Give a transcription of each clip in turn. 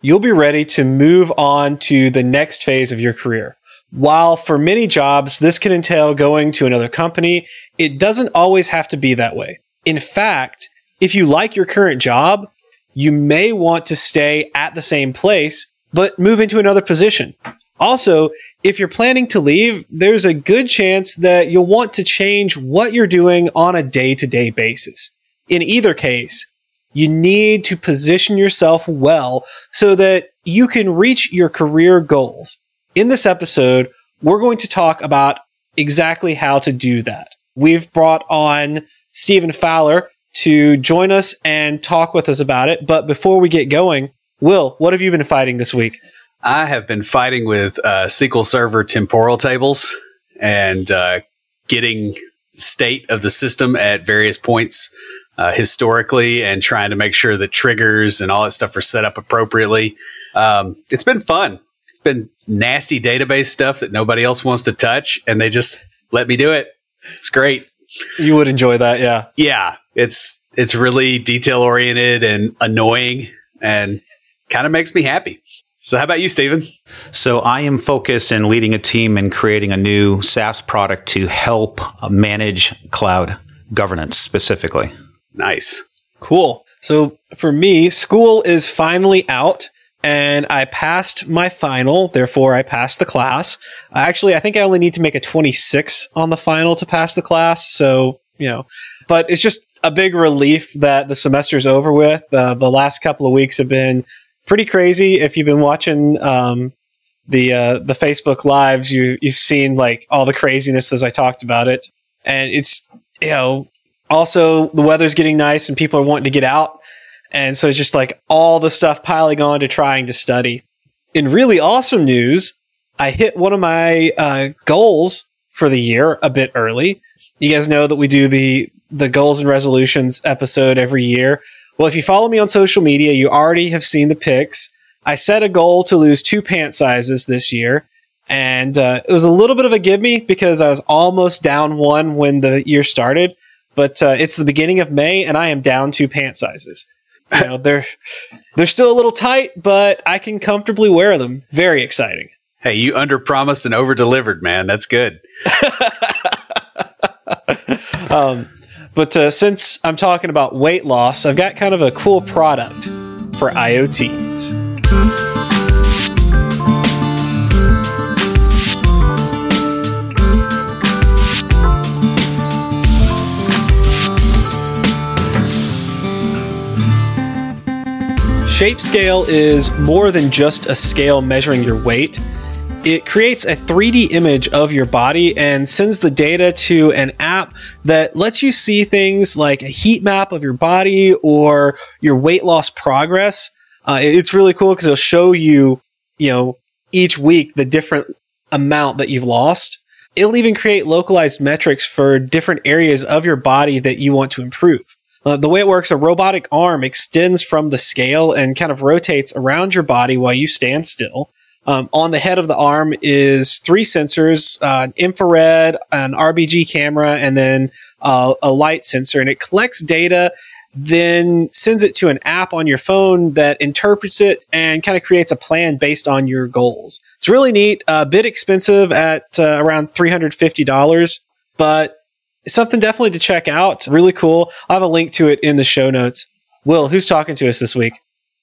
you'll be ready to move on to the next phase of your career. While for many jobs, this can entail going to another company, it doesn't always have to be that way. In fact, if you like your current job, you may want to stay at the same place, but move into another position. Also, if you're planning to leave, there's a good chance that you'll want to change what you're doing on a day to day basis. In either case, you need to position yourself well so that you can reach your career goals. In this episode, we're going to talk about exactly how to do that. We've brought on Stephen Fowler to join us and talk with us about it. But before we get going, Will, what have you been fighting this week? I have been fighting with uh, SQL Server temporal tables and uh, getting state of the system at various points uh, historically and trying to make sure that triggers and all that stuff are set up appropriately. Um, it's been fun. It's been nasty database stuff that nobody else wants to touch, and they just let me do it. It's great. You would enjoy that, yeah. Yeah, it's it's really detail oriented and annoying, and kind of makes me happy. So, how about you, Stephen? So, I am focused in leading a team and creating a new SaaS product to help manage cloud governance specifically. Nice. Cool. So for me, school is finally out and I passed my final. Therefore, I passed the class. Actually, I think I only need to make a 26 on the final to pass the class. So, you know, but it's just a big relief that the semester's over with. Uh, the last couple of weeks have been pretty crazy. If you've been watching, um, the, uh, the Facebook lives, you, you've seen like all the craziness as I talked about it. And it's, you know, also the weather's getting nice and people are wanting to get out. And so it's just like all the stuff piling on to trying to study. In really awesome news, I hit one of my uh, goals for the year a bit early. You guys know that we do the the goals and resolutions episode every year. Well, if you follow me on social media, you already have seen the pics. I set a goal to lose two pant sizes this year, and uh, it was a little bit of a give me because I was almost down one when the year started. But uh, it's the beginning of May, and I am down two pant sizes. You know, they're they're still a little tight, but I can comfortably wear them. Very exciting. Hey, you under promised and over delivered, man. That's good. um, but uh, since I'm talking about weight loss, I've got kind of a cool product for IoTs. Shape scale is more than just a scale measuring your weight. It creates a 3D image of your body and sends the data to an app that lets you see things like a heat map of your body or your weight loss progress. Uh, it's really cool because it'll show you, you know, each week the different amount that you've lost. It'll even create localized metrics for different areas of your body that you want to improve. Uh, the way it works, a robotic arm extends from the scale and kind of rotates around your body while you stand still. Um, on the head of the arm is three sensors uh, an infrared, an RGB camera, and then uh, a light sensor. And it collects data, then sends it to an app on your phone that interprets it and kind of creates a plan based on your goals. It's really neat, a bit expensive at uh, around $350, but something definitely to check out. Really cool. I'll have a link to it in the show notes. Will, who's talking to us this week?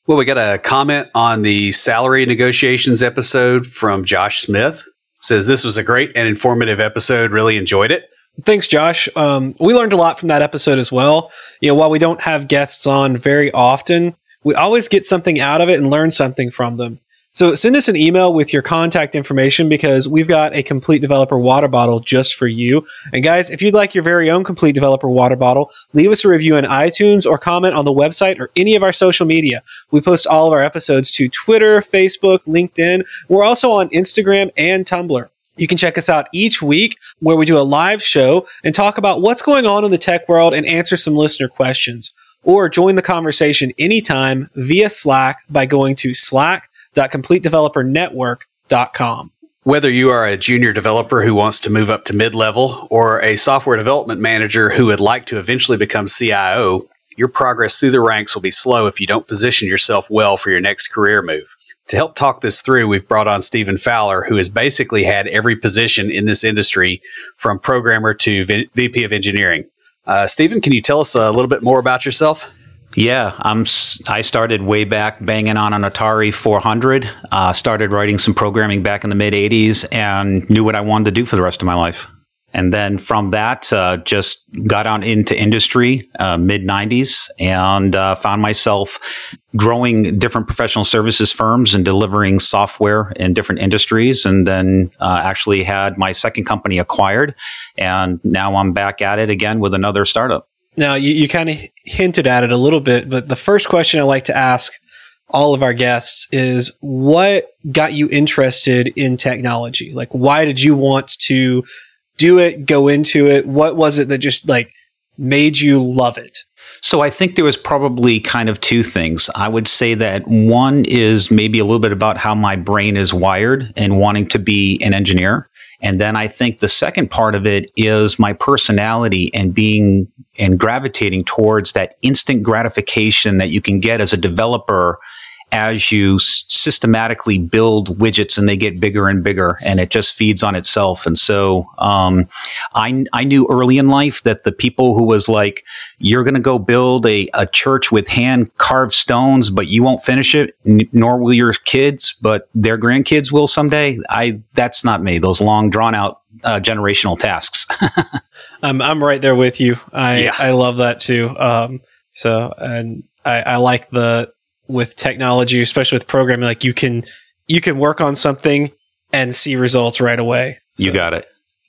Well, we got a comment on the salary negotiations episode from Josh Smith. says this was a great and informative episode. Really enjoyed it. Thanks, Josh. Um, we learned a lot from that episode as well. You know, while we don't have guests on very often, we always get something out of it and learn something from them. So send us an email with your contact information because we've got a complete developer water bottle just for you. And guys, if you'd like your very own complete developer water bottle, leave us a review in iTunes or comment on the website or any of our social media. We post all of our episodes to Twitter, Facebook, LinkedIn. We're also on Instagram and Tumblr. You can check us out each week where we do a live show and talk about what's going on in the tech world and answer some listener questions. Or join the conversation anytime via Slack by going to Slack www.completedevelopernetwork.com. Whether you are a junior developer who wants to move up to mid level or a software development manager who would like to eventually become CIO, your progress through the ranks will be slow if you don't position yourself well for your next career move. To help talk this through, we've brought on Stephen Fowler, who has basically had every position in this industry from programmer to v- VP of engineering. Uh, Stephen, can you tell us a little bit more about yourself? Yeah, I'm. I started way back banging on an Atari 400. Uh, started writing some programming back in the mid 80s, and knew what I wanted to do for the rest of my life. And then from that, uh, just got on into industry uh, mid 90s and uh, found myself growing different professional services firms and delivering software in different industries. And then uh, actually had my second company acquired. And now I'm back at it again with another startup. Now, you, you kind of hinted at it a little bit, but the first question I like to ask all of our guests is what got you interested in technology? Like, why did you want to do it, go into it? What was it that just like made you love it? So I think there was probably kind of two things. I would say that one is maybe a little bit about how my brain is wired and wanting to be an engineer. And then I think the second part of it is my personality and being and gravitating towards that instant gratification that you can get as a developer as you systematically build widgets and they get bigger and bigger and it just feeds on itself. And so, um, I, I knew early in life that the people who was like, you're going to go build a, a church with hand carved stones, but you won't finish it, n- nor will your kids, but their grandkids will someday. I, that's not me. Those long drawn out uh, generational tasks. I'm, I'm right there with you. I, yeah. I love that too. Um, so, and I, I like the, with technology, especially with programming, like you can you can work on something and see results right away. So, you got it.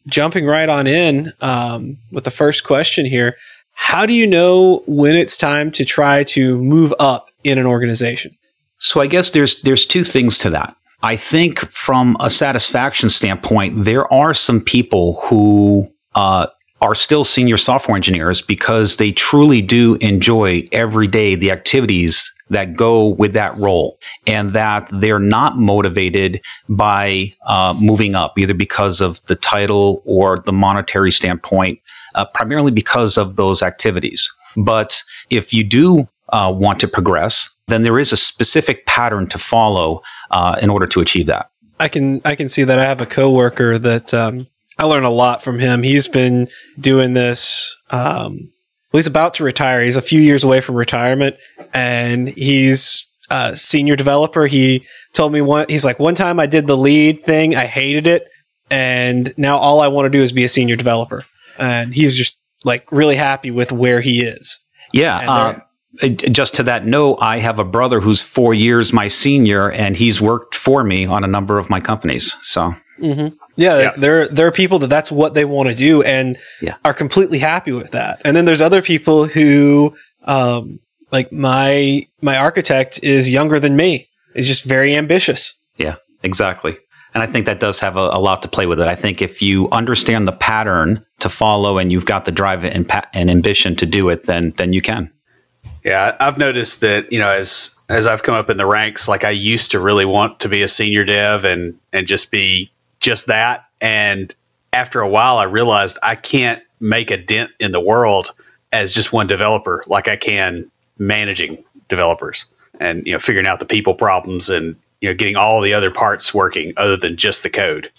Jumping right on in um, with the first question here: How do you know when it's time to try to move up in an organization? So I guess there's there's two things to that. I think from a satisfaction standpoint, there are some people who uh, are still senior software engineers because they truly do enjoy every day the activities that go with that role and that they're not motivated by uh, moving up either because of the title or the monetary standpoint, uh, primarily because of those activities. But if you do uh, want to progress, then there is a specific pattern to follow uh, in order to achieve that. I can I can see that. I have a coworker that um, I learn a lot from him. He's been doing this um, well, he's about to retire. He's a few years away from retirement, and he's a senior developer. He told me one. He's like, one time I did the lead thing. I hated it, and now all I want to do is be a senior developer. And he's just like really happy with where he is. Yeah. Uh, just to that note, I have a brother who's four years my senior, and he's worked for me on a number of my companies. So. Mm-hmm. Yeah, yeah, there there are people that that's what they want to do and yeah. are completely happy with that. And then there's other people who, um, like my my architect is younger than me. Is just very ambitious. Yeah, exactly. And I think that does have a, a, lot to play with it. I think if you understand the pattern to follow and you've got the drive and, pa- and ambition to do it, then then you can. Yeah, I've noticed that you know as as I've come up in the ranks, like I used to really want to be a senior dev and and just be just that. And after a while, I realized I can't make a dent in the world as just one developer like I can managing developers and you know figuring out the people problems and you know getting all the other parts working other than just the code.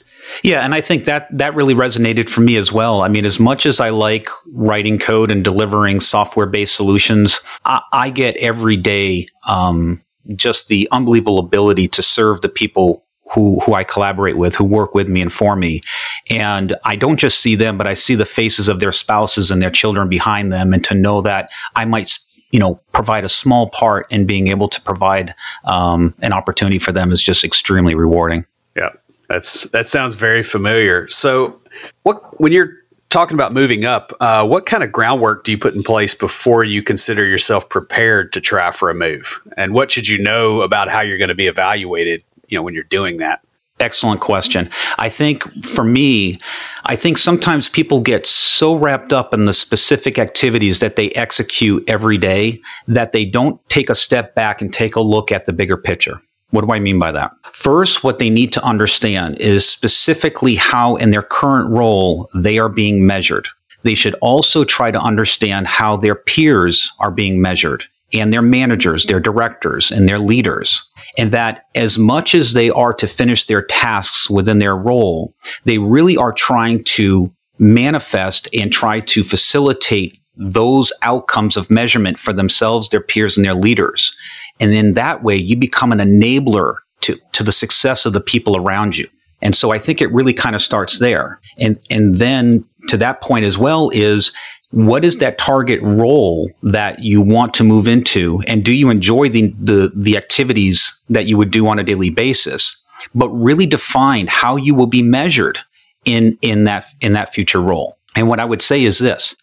Yeah, and I think that that really resonated for me as well. I mean, as much as I like writing code and delivering software-based solutions, I, I get every day um, just the unbelievable ability to serve the people who who I collaborate with, who work with me and for me. And I don't just see them, but I see the faces of their spouses and their children behind them. And to know that I might you know, provide a small part in being able to provide um, an opportunity for them is just extremely rewarding. That's that sounds very familiar. So, what when you're talking about moving up, uh, what kind of groundwork do you put in place before you consider yourself prepared to try for a move? And what should you know about how you're going to be evaluated? You know, when you're doing that. Excellent question. I think for me, I think sometimes people get so wrapped up in the specific activities that they execute every day that they don't take a step back and take a look at the bigger picture. What do I mean by that? First, what they need to understand is specifically how, in their current role, they are being measured. They should also try to understand how their peers are being measured and their managers, their directors, and their leaders. And that as much as they are to finish their tasks within their role, they really are trying to manifest and try to facilitate those outcomes of measurement for themselves, their peers, and their leaders. And in that way, you become an enabler to, to the success of the people around you. And so I think it really kind of starts there. And, and then to that point as well is what is that target role that you want to move into? And do you enjoy the, the, the activities that you would do on a daily basis? But really define how you will be measured in, in that, in that future role. And what I would say is this,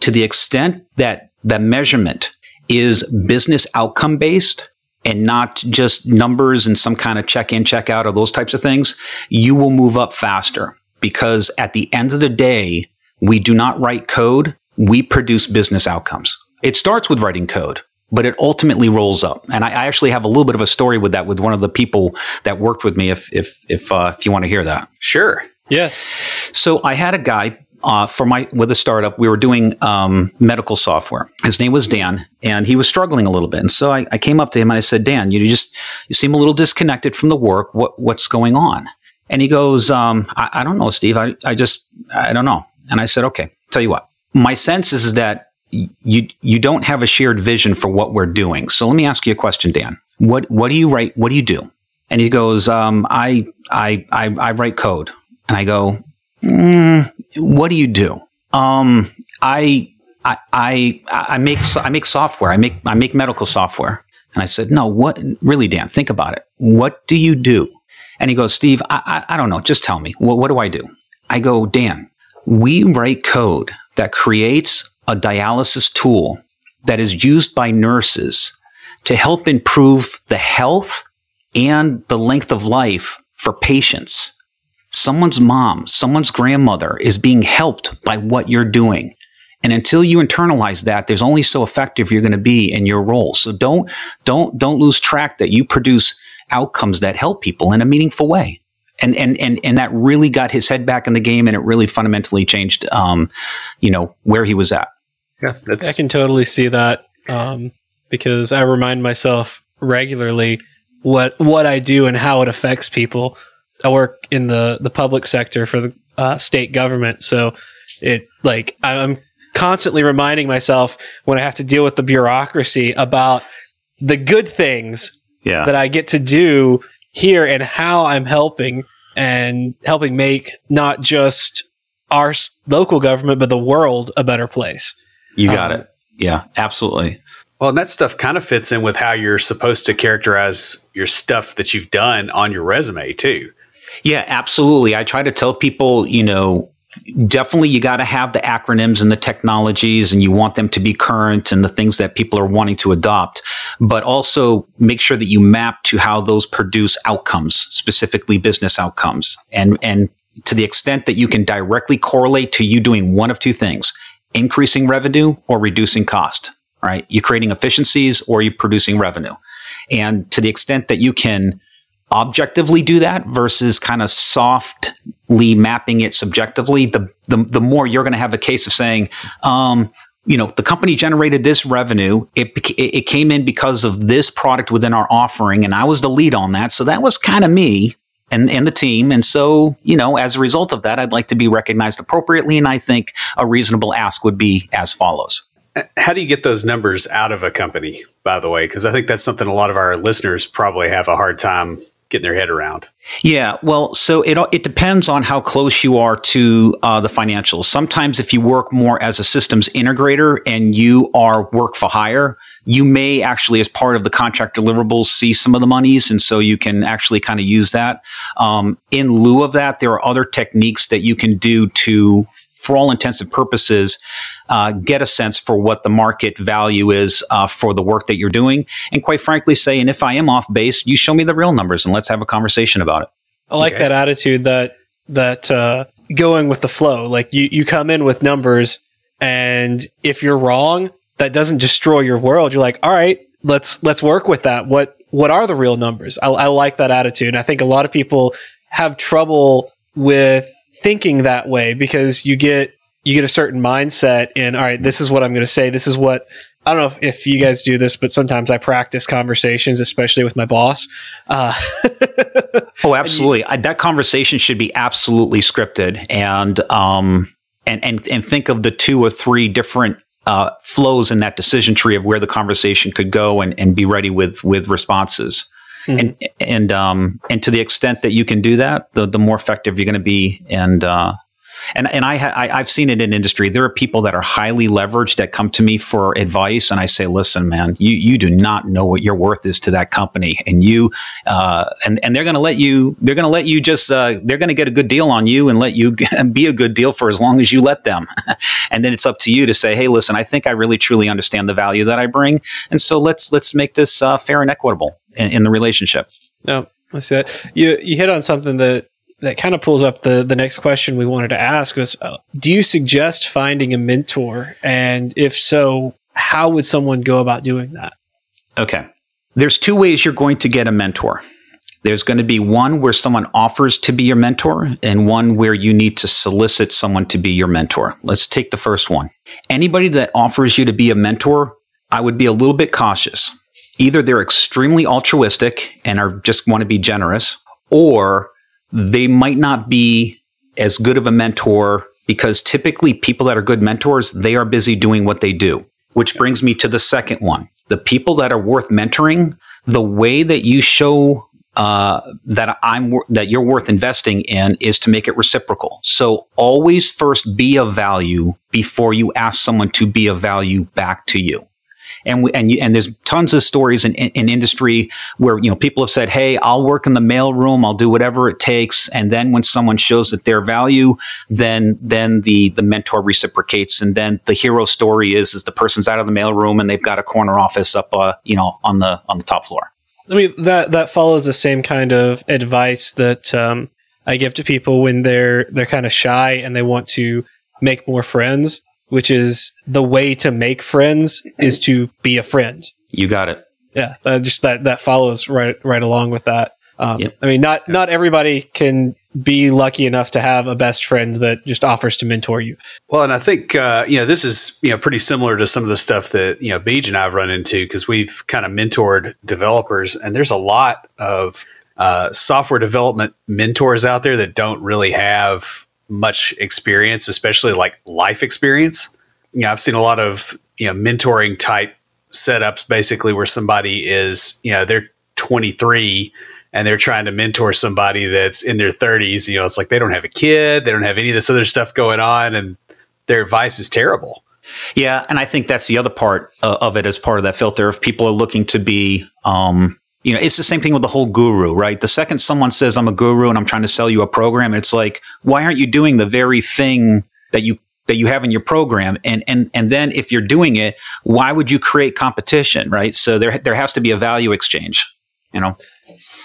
to the extent that the measurement is business outcome based and not just numbers and some kind of check in, check out or those types of things, you will move up faster because at the end of the day, we do not write code. We produce business outcomes. It starts with writing code, but it ultimately rolls up. And I, I actually have a little bit of a story with that with one of the people that worked with me. If if if uh, if you want to hear that, sure. Yes. So I had a guy uh, for my with a startup. We were doing um, medical software. His name was Dan, and he was struggling a little bit. And so I, I came up to him and I said, "Dan, you just you seem a little disconnected from the work. What what's going on?" And he goes, um, I, I, don't know, Steve. I, I just I don't know." And I said, "Okay, tell you what. My sense is that." You you don't have a shared vision for what we're doing. So let me ask you a question, Dan. What what do you write? What do you do? And he goes, um, I, I I I write code. And I go, mm, what do you do? Um, I, I, I, I make, I make software. I make, I make medical software. And I said, no, what, really, Dan, think about it. What do you do? And he goes, Steve, I, I, I don't know. Just tell me. What, what do I do? I go, Dan, we write code that creates a dialysis tool that is used by nurses to help improve the health and the length of life for patients someone's mom, someone's grandmother is being helped by what you're doing. And until you internalize that, there's only so effective you're going to be in your role. So don't, don't, don't lose track that you produce outcomes that help people in a meaningful way. And, and, and, and that really got his head back in the game and it really fundamentally changed, um, you know, where he was at. Yeah. That's- I can totally see that. Um, because I remind myself regularly what, what I do and how it affects people. I work in the the public sector for the uh, state government, so it like I'm constantly reminding myself when I have to deal with the bureaucracy about the good things yeah. that I get to do here and how I'm helping and helping make not just our local government but the world a better place. You got um, it. Yeah, absolutely. Well, and that stuff kind of fits in with how you're supposed to characterize your stuff that you've done on your resume too. Yeah, absolutely. I try to tell people, you know, definitely you got to have the acronyms and the technologies and you want them to be current and the things that people are wanting to adopt but also make sure that you map to how those produce outcomes specifically business outcomes and and to the extent that you can directly correlate to you doing one of two things increasing revenue or reducing cost right you're creating efficiencies or you're producing revenue and to the extent that you can objectively do that versus kind of softly mapping it subjectively, the the, the more you're going to have a case of saying, um, you know, the company generated this revenue. It, it came in because of this product within our offering, and I was the lead on that. So that was kind of me and, and the team. And so, you know, as a result of that, I'd like to be recognized appropriately. And I think a reasonable ask would be as follows. How do you get those numbers out of a company, by the way? Because I think that's something a lot of our listeners probably have a hard time getting their head around. Yeah, well, so it it depends on how close you are to uh, the financials. Sometimes, if you work more as a systems integrator and you are work for hire, you may actually, as part of the contract deliverables, see some of the monies, and so you can actually kind of use that. Um, in lieu of that, there are other techniques that you can do to for all intents and purposes, uh, get a sense for what the market value is uh, for the work that you're doing. And quite frankly, say, and if I am off base, you show me the real numbers and let's have a conversation about it. I like okay. that attitude that, that, uh, going with the flow. Like you, you come in with numbers and if you're wrong, that doesn't destroy your world. You're like, all right, let's, let's work with that. What, what are the real numbers? I, I like that attitude. I think a lot of people have trouble with thinking that way because you get you get a certain mindset in all right this is what i'm going to say this is what i don't know if, if, you guys do this but sometimes i practice conversations especially with my boss uh, oh absolutely you, that conversation should be absolutely scripted and um and and and think of the two or three different uh, flows in that decision tree of where the conversation could go and, and be ready with with responses Mm-hmm. And and um and to the extent that you can do that, the the more effective you're going to be. And uh, and and I, ha- I have seen it in industry. There are people that are highly leveraged that come to me for advice, and I say, "Listen, man, you you do not know what your worth is to that company, and you uh, and and they're going to let you they're going to let you just uh, they're going to get a good deal on you and let you be a good deal for as long as you let them, and then it's up to you to say, "Hey, listen, I think I really truly understand the value that I bring, and so let's let's make this uh, fair and equitable." in, in the relationship. No, I see that. You you hit on something that that kind of pulls up the the next question we wanted to ask was uh, do you suggest finding a mentor? And if so how would someone go about doing that? Okay. There's two ways you're going to get a mentor. There's going to be one where someone offers to be your mentor and one where you need to solicit someone to be your mentor. Let's take the first one. Anybody that offers you to be a mentor i would be a little bit cautious. Either they're extremely altruistic and are just want to be generous, or they might not be as good of a mentor because typically people that are good mentors, they are busy doing what they do. Which brings me to the second one. The people that are worth mentoring, the way that you show uh, that I'm that you're worth investing in is to make it reciprocal. So always first be of value before you ask someone to be of value back to you. And we, and you, and there's tons of stories in, in, in, industry where you know people have said, "Hey, I'll work in the mailroom. I'll do whatever it takes." And then when someone shows that their value, then then the the mentor reciprocates, and then the hero story is is the person's out of the mailroom and they've got a corner office up, uh, you know, on the on the top floor. I mean that that follows the same kind of advice that um, I give to people when they're they're kind of shy and they want to make more friends which is the way to make friends is to be a friend. You got it. Yeah, just that that follows right right along with that. Um, yep. I mean, not not everybody can be lucky enough to have a best friend that just offers to mentor you. Well, and I think uh, you know this is you know pretty similar to some of the stuff that you know Beej and I've run into because we've kind of mentored developers, and there's a lot of uh, software development mentors out there that don't really have much experience, especially like life experience. You know, I've seen a lot of, you know, mentoring type setups basically where somebody is, you know, they're 23 and they're trying to mentor somebody that's in their 30s. You know, it's like they don't have a kid, they don't have any of this other stuff going on, and their advice is terrible. Yeah, and I think that's the other part uh, of it as part of that filter. If people are looking to be um, you know, it's the same thing with the whole guru, right? The second someone says I'm a guru and I'm trying to sell you a program, it's like, why aren't you doing the very thing that you that you have in your program? And and and then if you're doing it, why would you create competition, right? So there there has to be a value exchange, you know.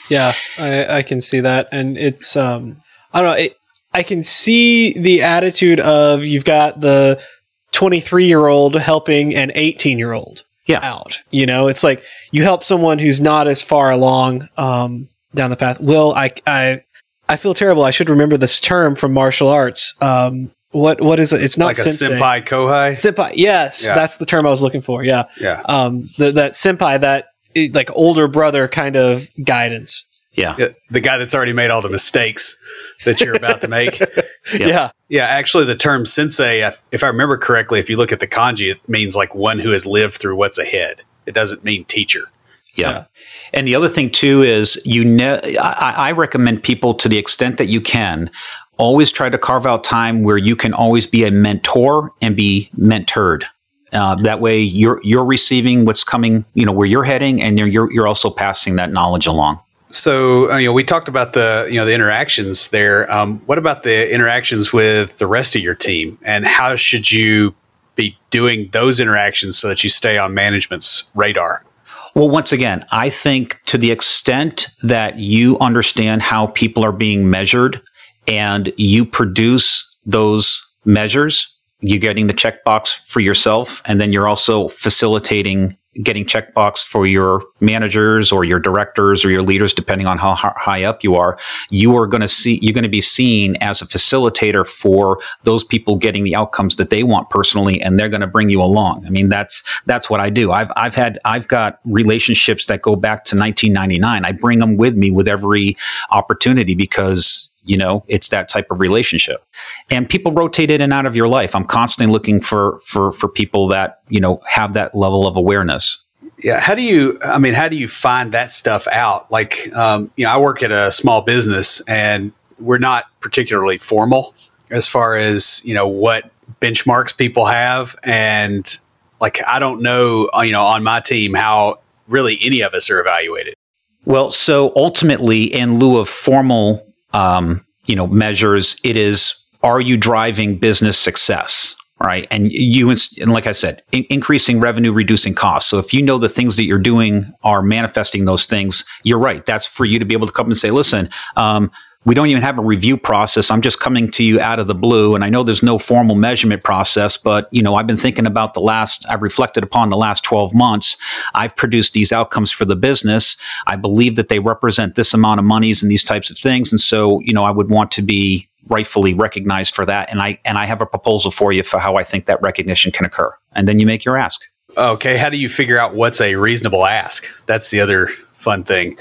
Yeah, I, I can see that, and it's um, I don't know. It, I can see the attitude of you've got the 23 year old helping an 18 year old yeah. out. You know, it's like you help someone who's not as far along um, down the path. Will I? I I feel terrible. I should remember this term from martial arts. Um, what what is it? It's not like sensei. a senpai kohai. Senpai, yes, yeah. that's the term I was looking for. Yeah, yeah. Um, the, that senpai, that like older brother kind of guidance. Yeah. yeah. The guy that's already made all the mistakes that you're about to make. yeah. yeah. Yeah. Actually, the term sensei, if I remember correctly, if you look at the kanji, it means like one who has lived through what's ahead. It doesn't mean teacher. Yeah. yeah. And the other thing too is you ne- I, I recommend people to the extent that you can always try to carve out time where you can always be a mentor and be mentored. Uh, that way, you're you're receiving what's coming, you know, where you're heading, and you're you're, you're also passing that knowledge along. So, uh, you know, we talked about the you know the interactions there. Um, what about the interactions with the rest of your team, and how should you be doing those interactions so that you stay on management's radar? Well, once again, I think to the extent that you understand how people are being measured and you produce those measures, you're getting the checkbox for yourself, and then you're also facilitating getting checkbox for your managers or your directors or your leaders, depending on how high up you are, you are going to see, you're going to be seen as a facilitator for those people getting the outcomes that they want personally. And they're going to bring you along. I mean, that's, that's what I do. I've, I've had, I've got relationships that go back to 1999. I bring them with me with every opportunity because you know it's that type of relationship. And people rotate in and out of your life. I'm constantly looking for for for people that you know have that level of awareness. Yeah how do you i mean how do you find that stuff out? Like um, you know i work at a small business and we're not particularly formal as far as you know what benchmarks people have. And like i don't know uh, you know on my team how really any of us are evaluated. Well so ultimately in lieu of formal um, you know, measures. It is, are you driving business success? Right. And you, and like I said, in- increasing revenue, reducing costs. So if you know the things that you're doing are manifesting those things, you're right. That's for you to be able to come and say, listen, um, we don't even have a review process. I'm just coming to you out of the blue. And I know there's no formal measurement process, but you know, I've been thinking about the last, I've reflected upon the last 12 months. I've produced these outcomes for the business. I believe that they represent this amount of monies and these types of things. And so, you know, I would want to be rightfully recognized for that. And I, and I have a proposal for you for how I think that recognition can occur. And then you make your ask. Okay. How do you figure out what's a reasonable ask? That's the other fun thing.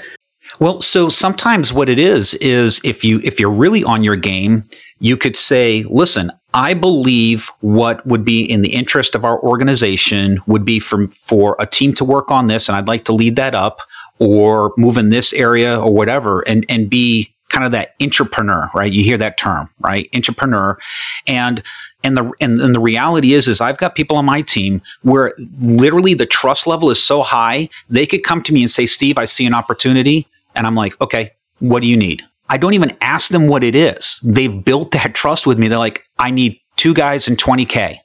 Well, so sometimes what it is is if you if you're really on your game, you could say, "Listen, I believe what would be in the interest of our organization would be for for a team to work on this and I'd like to lead that up or move in this area or whatever and and be kind of that entrepreneur, right? You hear that term, right? Entrepreneur. And and the and, and, the reality is is I've got people on my team where literally the trust level is so high, they could come to me and say, "Steve, I see an opportunity." And I'm like, okay, what do you need? I don't even ask them what it is. They've built that trust with me. They're like, I need two guys and 20K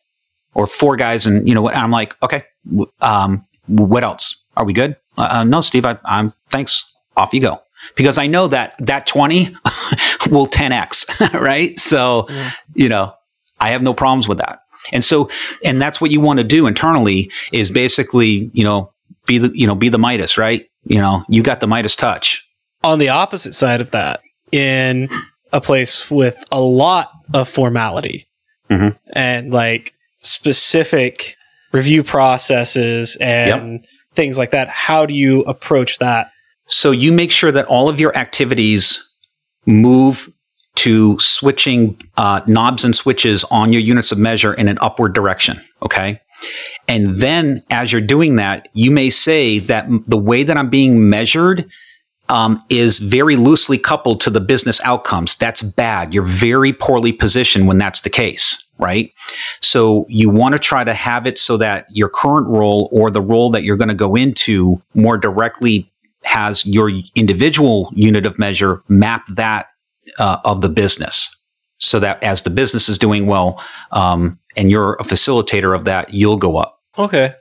or four guys. And, you know, and I'm like, okay, um, what else? Are we good? Uh, uh no, Steve, I, I'm thanks. Off you go. Because I know that that 20 will 10X, right? So, yeah. you know, I have no problems with that. And so, and that's what you want to do internally is basically, you know, be the, you know, be the Midas, right? You know, you got the Midas touch. On the opposite side of that, in a place with a lot of formality mm-hmm. and like specific review processes and yep. things like that, how do you approach that? So you make sure that all of your activities move to switching uh, knobs and switches on your units of measure in an upward direction. Okay. And then as you're doing that, you may say that the way that I'm being measured um, is very loosely coupled to the business outcomes. That's bad. You're very poorly positioned when that's the case, right? So you want to try to have it so that your current role or the role that you're going to go into more directly has your individual unit of measure map that uh, of the business so that as the business is doing well, um, and you're a facilitator of that, you'll go up. Okay.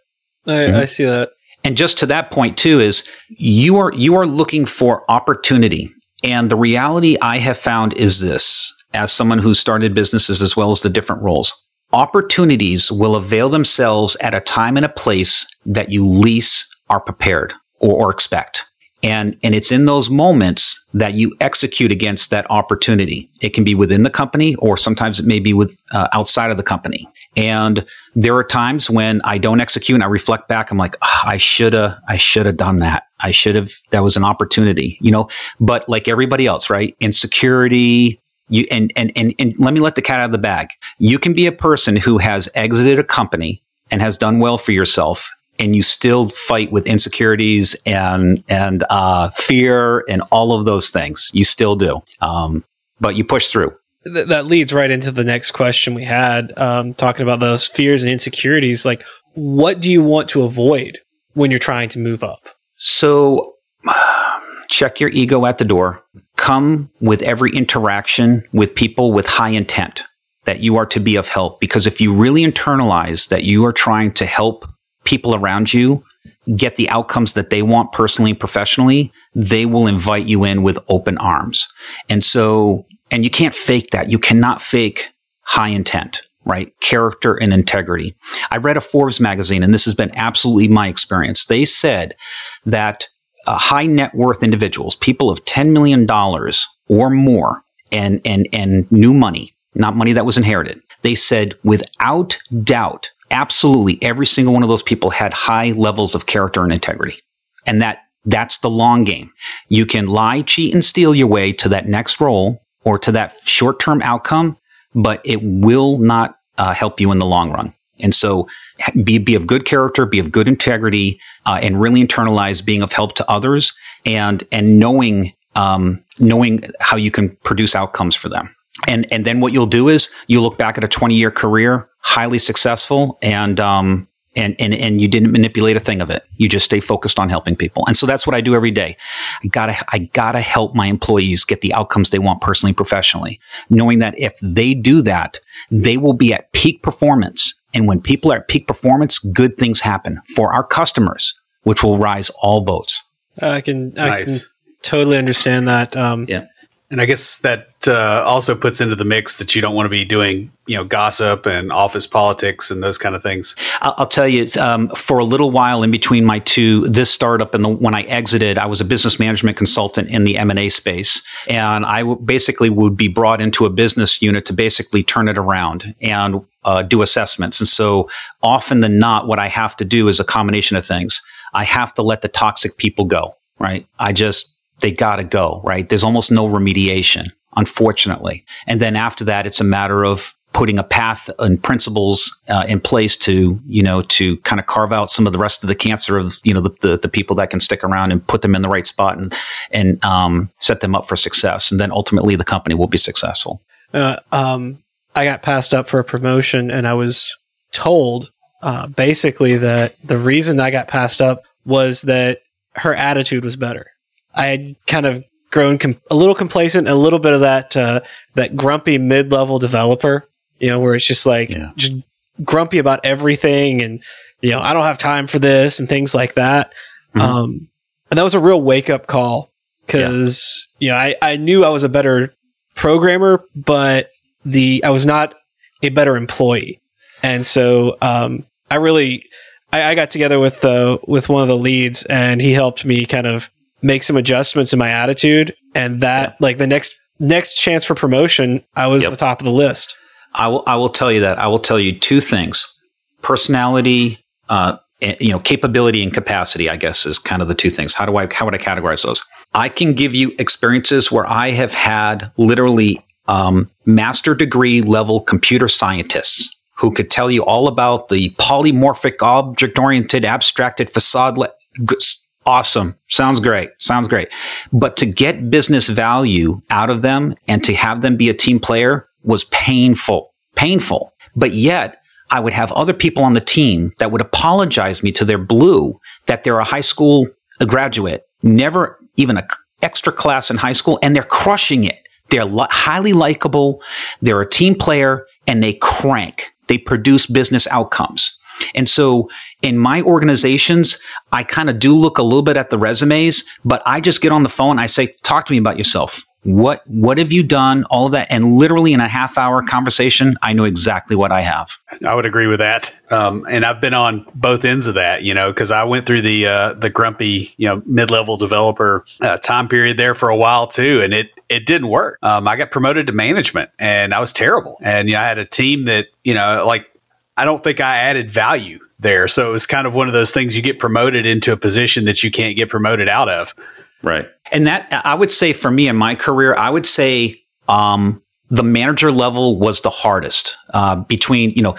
I, mm-hmm. I see that. And just to that point too is you are you are looking for opportunity. And the reality I have found is this as someone who started businesses as well as the different roles. Opportunities will avail themselves at a time and a place that you least are prepared or, or expect. And, and it's in those moments that you execute against that opportunity. It can be within the company or sometimes it may be with uh, outside of the company. And there are times when I don't execute and I reflect back. I'm like, oh, I should have, I should have done that. I should have, that was an opportunity, you know, but like everybody else, right? Insecurity, you, and, and, and, and let me let the cat out of the bag. You can be a person who has exited a company and has done well for yourself and you still fight with insecurities and and uh, fear and all of those things. You still do, um, but you push through. Th- that leads right into the next question we had, um, talking about those fears and insecurities. Like, what do you want to avoid when you're trying to move up? So, check your ego at the door. Come with every interaction with people with high intent that you are to be of help. Because if you really internalize that you are trying to help people around you get the outcomes that they want personally and professionally, they will invite you in with open arms. And so, and you can't fake that. You cannot fake high intent, right? Character and integrity. I read a Forbes magazine, and this has been absolutely my experience. They said that uh, high net worth individuals, people of $10 million or more, and, and, and new money, not money that was inherited, they said without doubt, absolutely every single one of those people had high levels of character and integrity. And that that's the long game. You can lie, cheat, and steal your way to that next role or to that short term outcome, but it will not uh, help you in the long run. And so be, be of good character, be of good integrity, uh, and really internalize being of help to others and, and knowing, um, knowing how you can produce outcomes for them. And, and then what you'll do is you'll look back at a 20 year career, highly successful and, um, and, and, and you didn't manipulate a thing of it. You just stay focused on helping people. And so that's what I do every day. I gotta, I gotta help my employees get the outcomes they want personally and professionally, knowing that if they do that, they will be at peak performance. And when people are at peak performance, good things happen for our customers, which will rise all boats. I can, I nice. can totally understand that. Um, yeah. And I guess that uh, also puts into the mix that you don't want to be doing, you know, gossip and office politics and those kind of things. I'll, I'll tell you, um, for a little while in between my two, this startup and the when I exited, I was a business management consultant in the M and A space, and I w- basically would be brought into a business unit to basically turn it around and uh, do assessments. And so, often than not, what I have to do is a combination of things. I have to let the toxic people go. Right. I just they got to go, right? There's almost no remediation, unfortunately. And then after that, it's a matter of putting a path and principles uh, in place to, you know, to kind of carve out some of the rest of the cancer of, you know, the, the, the people that can stick around and put them in the right spot and, and um, set them up for success. And then ultimately the company will be successful. Uh, um, I got passed up for a promotion and I was told uh, basically that the reason I got passed up was that her attitude was better. I had kind of grown com- a little complacent, a little bit of that uh, that grumpy mid level developer, you know, where it's just like yeah. just grumpy about everything, and you know, I don't have time for this and things like that. Mm-hmm. Um, and that was a real wake up call because yeah. you know I, I knew I was a better programmer, but the I was not a better employee, and so um, I really I, I got together with the with one of the leads, and he helped me kind of make some adjustments in my attitude and that yeah. like the next next chance for promotion i was yep. the top of the list. I will i will tell you that. I will tell you two things. Personality uh, you know capability and capacity i guess is kind of the two things. How do i how would i categorize those? I can give you experiences where i have had literally um, master degree level computer scientists who could tell you all about the polymorphic object oriented abstracted facade le- awesome. Sounds great. Sounds great. But to get business value out of them and to have them be a team player was painful, painful. But yet I would have other people on the team that would apologize me to their blue that they're a high school graduate, never even an extra class in high school, and they're crushing it. They're li- highly likable. They're a team player and they crank. They produce business outcomes. And so in my organizations, I kind of do look a little bit at the resumes, but I just get on the phone. I say, talk to me about yourself. What, what have you done? All of that. And literally in a half hour conversation, I know exactly what I have. I would agree with that. Um, and I've been on both ends of that, you know, cause I went through the, uh, the grumpy, you know, mid-level developer uh, time period there for a while too. And it, it didn't work. Um, I got promoted to management and I was terrible. And, you know, I had a team that, you know, like I don't think I added value there. So it was kind of one of those things you get promoted into a position that you can't get promoted out of. Right. And that I would say for me in my career, I would say um, the manager level was the hardest uh, between you know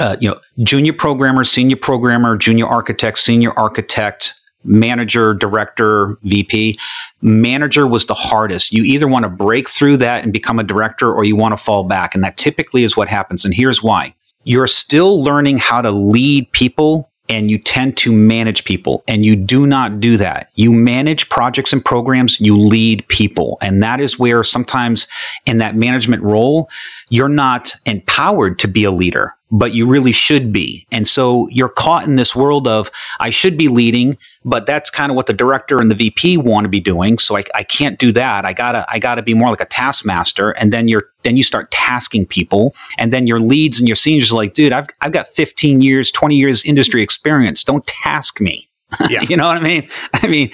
uh, you know junior programmer, senior programmer, junior architect, senior architect, manager, director, VP. Manager was the hardest. You either want to break through that and become a director, or you want to fall back, and that typically is what happens. And here's why: you're still learning how to lead people and you tend to manage people and you do not do that. You manage projects and programs, you lead people. And that is where sometimes in that management role, you're not empowered to be a leader but you really should be. And so you're caught in this world of, I should be leading, but that's kind of what the director and the VP want to be doing. So I, I can't do that. I gotta, I gotta be more like a taskmaster. And then you're, then you start tasking people and then your leads and your seniors are like, dude, I've, I've got 15 years, 20 years industry experience. Don't task me. Yeah. you know what I mean? I mean,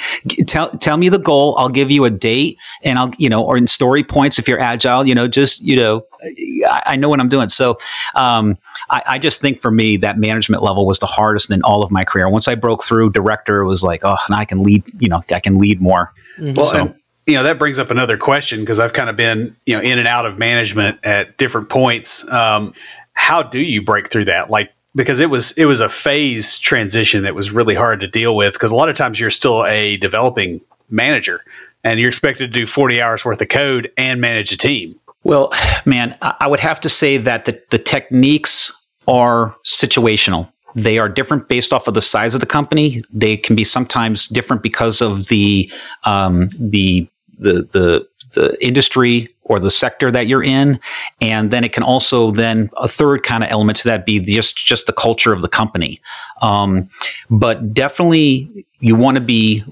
tell tell me the goal. I'll give you a date, and I'll you know, or in story points if you're agile. You know, just you know, I, I know what I'm doing. So, um, I, I, just think for me that management level was the hardest in all of my career. Once I broke through, director was like, oh, now I can lead. You know, I can lead more. Mm-hmm. Well, so. and, you know that brings up another question because I've kind of been you know in and out of management at different points. Um, how do you break through that? Like because it was it was a phase transition that was really hard to deal with because a lot of times you're still a developing manager and you're expected to do 40 hours worth of code and manage a team. Well, man, I would have to say that the, the techniques are situational. They are different based off of the size of the company. They can be sometimes different because of the um, the the the the industry or the sector that you're in. And then it can also then a third kind of element to that be just, just the culture of the company. Um, but definitely you want to be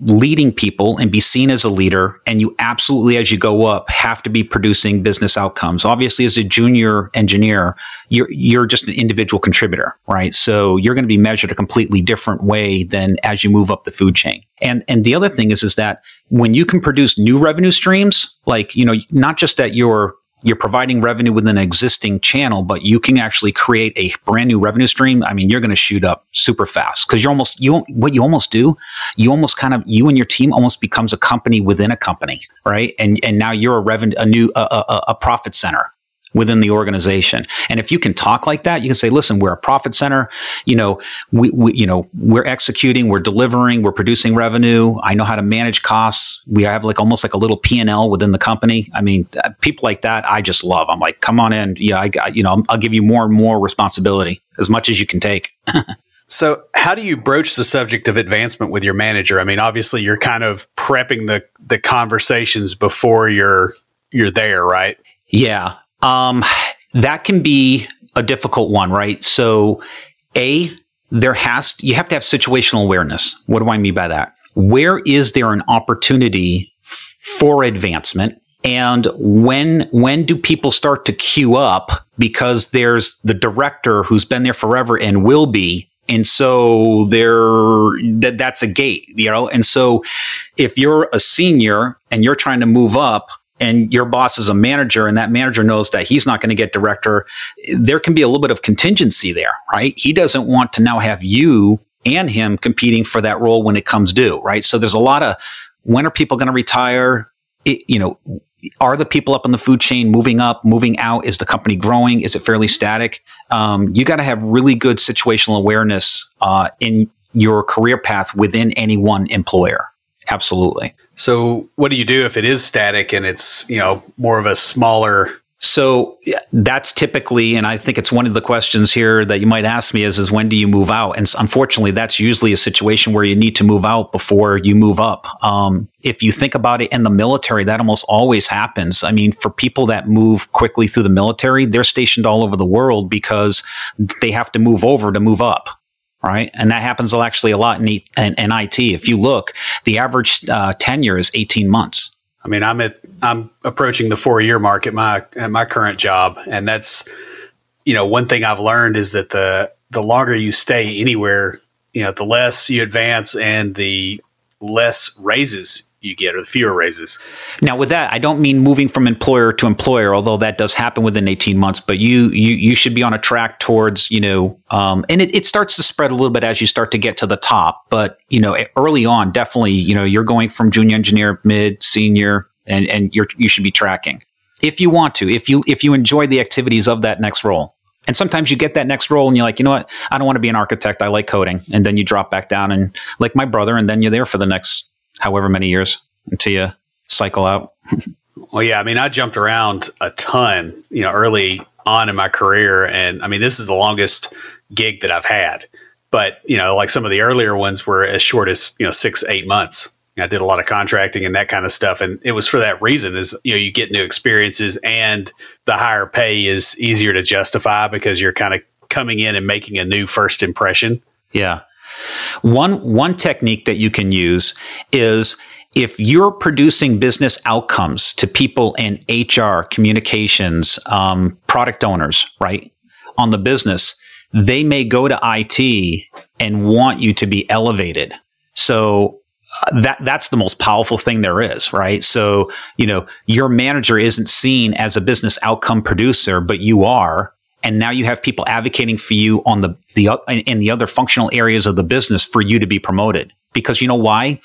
leading people and be seen as a leader. And you absolutely, as you go up, have to be producing business outcomes. Obviously, as a junior engineer, you're, you're just an individual contributor, right? So you're going to be measured a completely different way than as you move up the food chain. And, and the other thing is, is that when you can produce new revenue streams, like, you know, not just that you're you're providing revenue within an existing channel, but you can actually create a brand new revenue stream. I mean, you're going to shoot up super fast because you're almost, you, what you almost do, you almost kind of, you and your team almost becomes a company within a company, right? And, and now you're a revenue, a new, a, a, a profit center within the organization. And if you can talk like that, you can say, listen, we're a profit center. You know, we, we, you know, we're executing, we're delivering, we're producing revenue. I know how to manage costs. We have like almost like a little P and L within the company. I mean, uh, people like that, I just love. I'm like, come on in. Yeah, I got, you know, I'll give you more and more responsibility as much as you can take. So, how do you broach the subject of advancement with your manager? I mean, obviously, you're kind of prepping the the conversations before you're you're there, right? Yeah, um, that can be a difficult one, right? So, A, there has, you have to have situational awareness. What do I mean by that? Where is there an opportunity for advancement? And when, when do people start to queue up because there's the director who's been there forever and will be and so there that that's a gate you know and so if you're a senior and you're trying to move up and your boss is a manager and that manager knows that he's not going to get director, there can be a little bit of contingency there, right? He doesn't want to now have you and him competing for that role when it comes due, right? So there's a lot of when are people going to retire? It, you know, are the people up in the food chain moving up, moving out? Is the company growing? Is it fairly static? Um, you got to have really good situational awareness uh, in your career path within any one employer. Absolutely. So, what do you do if it is static and it's, you know, more of a smaller so that's typically, and I think it's one of the questions here that you might ask me is, is when do you move out? And unfortunately, that's usually a situation where you need to move out before you move up. Um, if you think about it in the military, that almost always happens. I mean, for people that move quickly through the military, they're stationed all over the world because they have to move over to move up right? And that happens actually a lot in, in, in IT. If you look, the average uh, tenure is 18 months. I mean, I'm at I'm approaching the four year mark at my at my current job, and that's you know one thing I've learned is that the the longer you stay anywhere, you know, the less you advance and the less raises you get or the fewer raises. Now with that, I don't mean moving from employer to employer, although that does happen within 18 months, but you you you should be on a track towards, you know, um, and it, it starts to spread a little bit as you start to get to the top. But, you know, early on, definitely, you know, you're going from junior engineer, mid, senior, and, and you're you should be tracking. if you want to, if you if you enjoy the activities of that next role. And sometimes you get that next role and you're like, you know what? I don't want to be an architect. I like coding. And then you drop back down and like my brother, and then you're there for the next however many years until you cycle out. well, yeah. I mean, I jumped around a ton, you know, early on in my career. And I mean, this is the longest gig that I've had. But, you know, like some of the earlier ones were as short as, you know, six, eight months. I did a lot of contracting and that kind of stuff. And it was for that reason is, you know, you get new experiences and the higher pay is easier to justify because you're kind of coming in and making a new first impression. Yeah. One, one technique that you can use is if you're producing business outcomes to people in HR, communications, um, product owners, right, on the business, they may go to IT and want you to be elevated. So uh, that that's the most powerful thing there is, right? So, you know, your manager isn't seen as a business outcome producer, but you are. And now you have people advocating for you on the, the, in the other functional areas of the business for you to be promoted. Because you know why?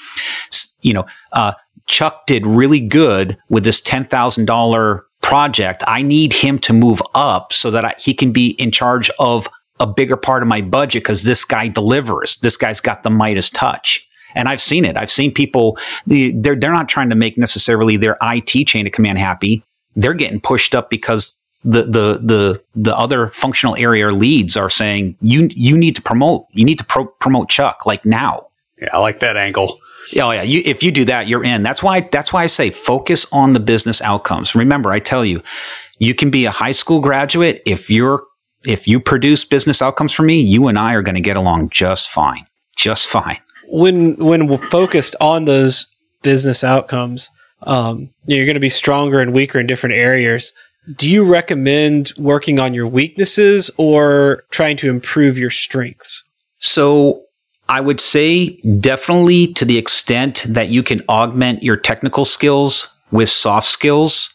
You know, uh, Chuck did really good with this $10,000 project. I need him to move up so that I, he can be in charge of a bigger part of my budget because this guy delivers. This guy's got the Midas touch. And I've seen it. I've seen people, they're, they're not trying to make necessarily their IT chain of command happy. They're getting pushed up because the, the, the, the other functional area leads are saying, you, you need to promote, you need to pro- promote Chuck like now. Yeah. I like that angle. Oh yeah, you, if you do that, you're in. That's why. That's why I say focus on the business outcomes. Remember, I tell you, you can be a high school graduate if you're if you produce business outcomes for me. You and I are going to get along just fine, just fine. When when we're focused on those business outcomes, um, you're going to be stronger and weaker in different areas. Do you recommend working on your weaknesses or trying to improve your strengths? So I would say definitely to the extent that you can augment your technical skills with soft skills,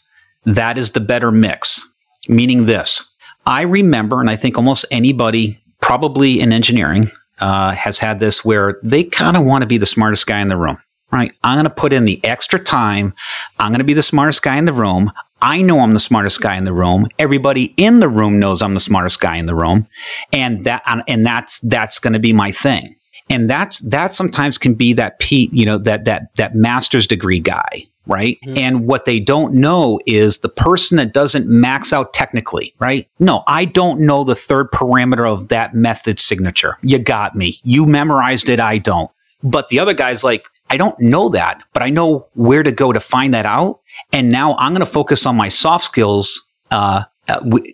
that is the better mix. Meaning this, I remember, and I think almost anybody, probably in engineering, uh, has had this where they kind of want to be the smartest guy in the room, right? I'm going to put in the extra time. I'm going to be the smartest guy in the room. I know I'm the smartest guy in the room. Everybody in the room knows I'm the smartest guy in the room. And that, and that's, that's going to be my thing and that's that sometimes can be that Pete, you know, that that that master's degree guy, right? Mm-hmm. And what they don't know is the person that doesn't max out technically, right? No, I don't know the third parameter of that method signature. You got me. You memorized it. I don't. But the other guy's like, I don't know that, but I know where to go to find that out. And now I'm going to focus on my soft skills uh,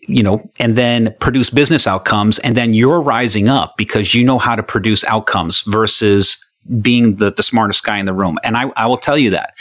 you know, and then produce business outcomes. And then you're rising up because you know how to produce outcomes versus being the, the smartest guy in the room. And I, I will tell you that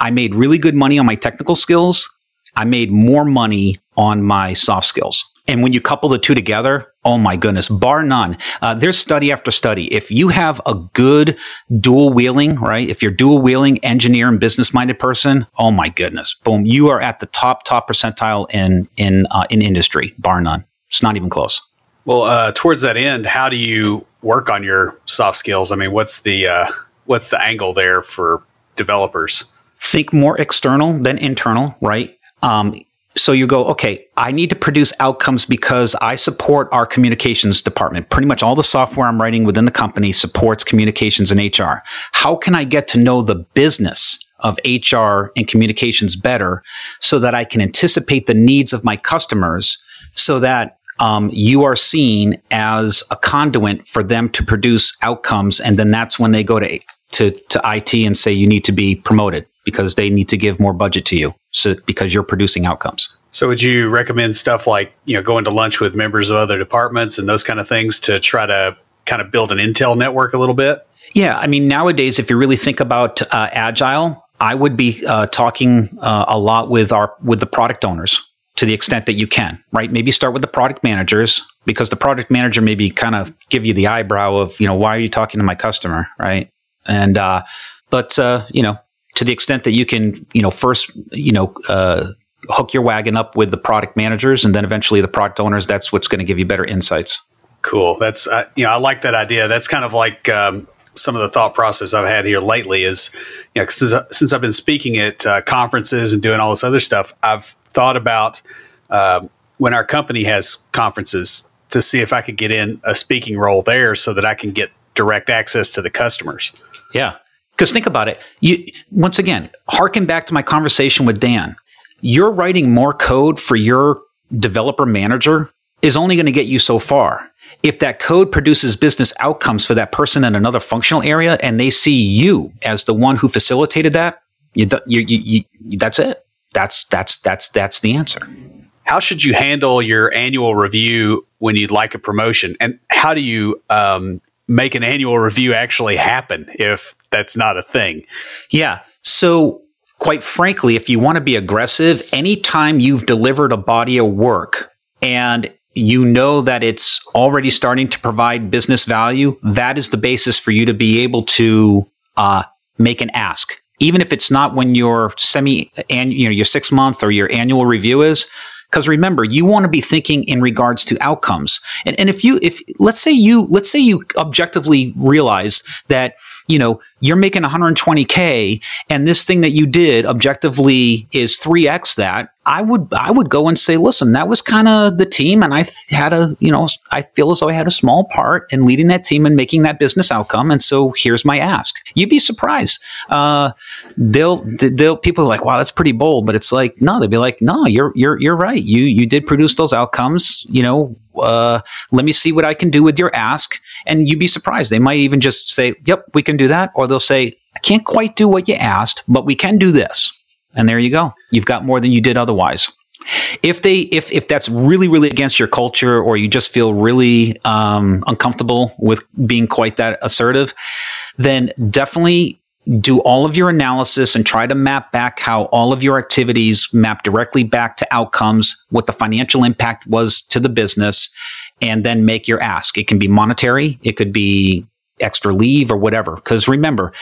I made really good money on my technical skills. I made more money on my soft skills. And when you couple the two together, oh my goodness, bar none. Uh, there's study after study. If you have a good dual wheeling, right? If you're dual wheeling engineer and business minded person, oh my goodness, boom, you are at the top top percentile in in uh, in industry, bar none. It's not even close. Well, uh, towards that end, how do you work on your soft skills? I mean, what's the uh, what's the angle there for developers? Think more external than internal, right? Um, so you go, okay, I need to produce outcomes because I support our communications department. Pretty much all the software I'm writing within the company supports communications and HR. How can I get to know the business of HR and communications better so that I can anticipate the needs of my customers so that um, you are seen as a conduit for them to produce outcomes. And then that's when they go to, to, to IT and say, you need to be promoted because they need to give more budget to you so because you're producing outcomes. So would you recommend stuff like, you know, going to lunch with members of other departments and those kind of things to try to kind of build an intel network a little bit? Yeah, I mean nowadays if you really think about uh, agile, I would be uh, talking uh, a lot with our with the product owners to the extent that you can, right? Maybe start with the product managers because the product manager maybe kind of give you the eyebrow of, you know, why are you talking to my customer, right? And uh, but uh, you know, to the extent that you can, you know, first, you know, uh, hook your wagon up with the product managers and then eventually the product owners, that's what's going to give you better insights. Cool. That's, uh, you know, I like that idea. That's kind of like, um, some of the thought process I've had here lately is, you know, since, since I've been speaking at uh, conferences and doing all this other stuff, I've thought about um, when our company has conferences to see if I could get in a speaking role there so that I can get direct access to the customers. Yeah. Because think about it. You once again, harken back to my conversation with Dan. You're writing more code for your developer manager is only going to get you so far. If that code produces business outcomes for that person in another functional area and they see you as the one who facilitated that, you, you, you, you that's it. That's that's that's that's the answer. How should you handle your annual review when you'd like a promotion, and how do you um, make an annual review actually happen if that's not a thing? Yeah. So quite frankly, if you want to be aggressive, anytime you've delivered a body of work and you know that it's already starting to provide business value, that is the basis for you to be able to uh, make an ask. Even if it's not when your semi, you know, your six month or your annual review is, because remember, you want to be thinking in regards to outcomes. And, and if you, if let's say you, let's say you objectively realize that, you know, you're making 120K and this thing that you did objectively is 3X that, I would I would go and say, listen, that was kind of the team, and I had a you know I feel as though I had a small part in leading that team and making that business outcome, and so here's my ask. You'd be surprised. Uh, they'll they'll people are like, wow, that's pretty bold, but it's like no, they'd be like, no, you're you're you're right. You you did produce those outcomes. You know, uh, let me see what I can do with your ask, and you'd be surprised. They might even just say, yep, we can do that, or they'll say, I can't quite do what you asked, but we can do this. And there you go. You've got more than you did otherwise. If they if if that's really really against your culture or you just feel really um, uncomfortable with being quite that assertive, then definitely do all of your analysis and try to map back how all of your activities map directly back to outcomes, what the financial impact was to the business, and then make your ask. It can be monetary, it could be extra leave or whatever. Because remember,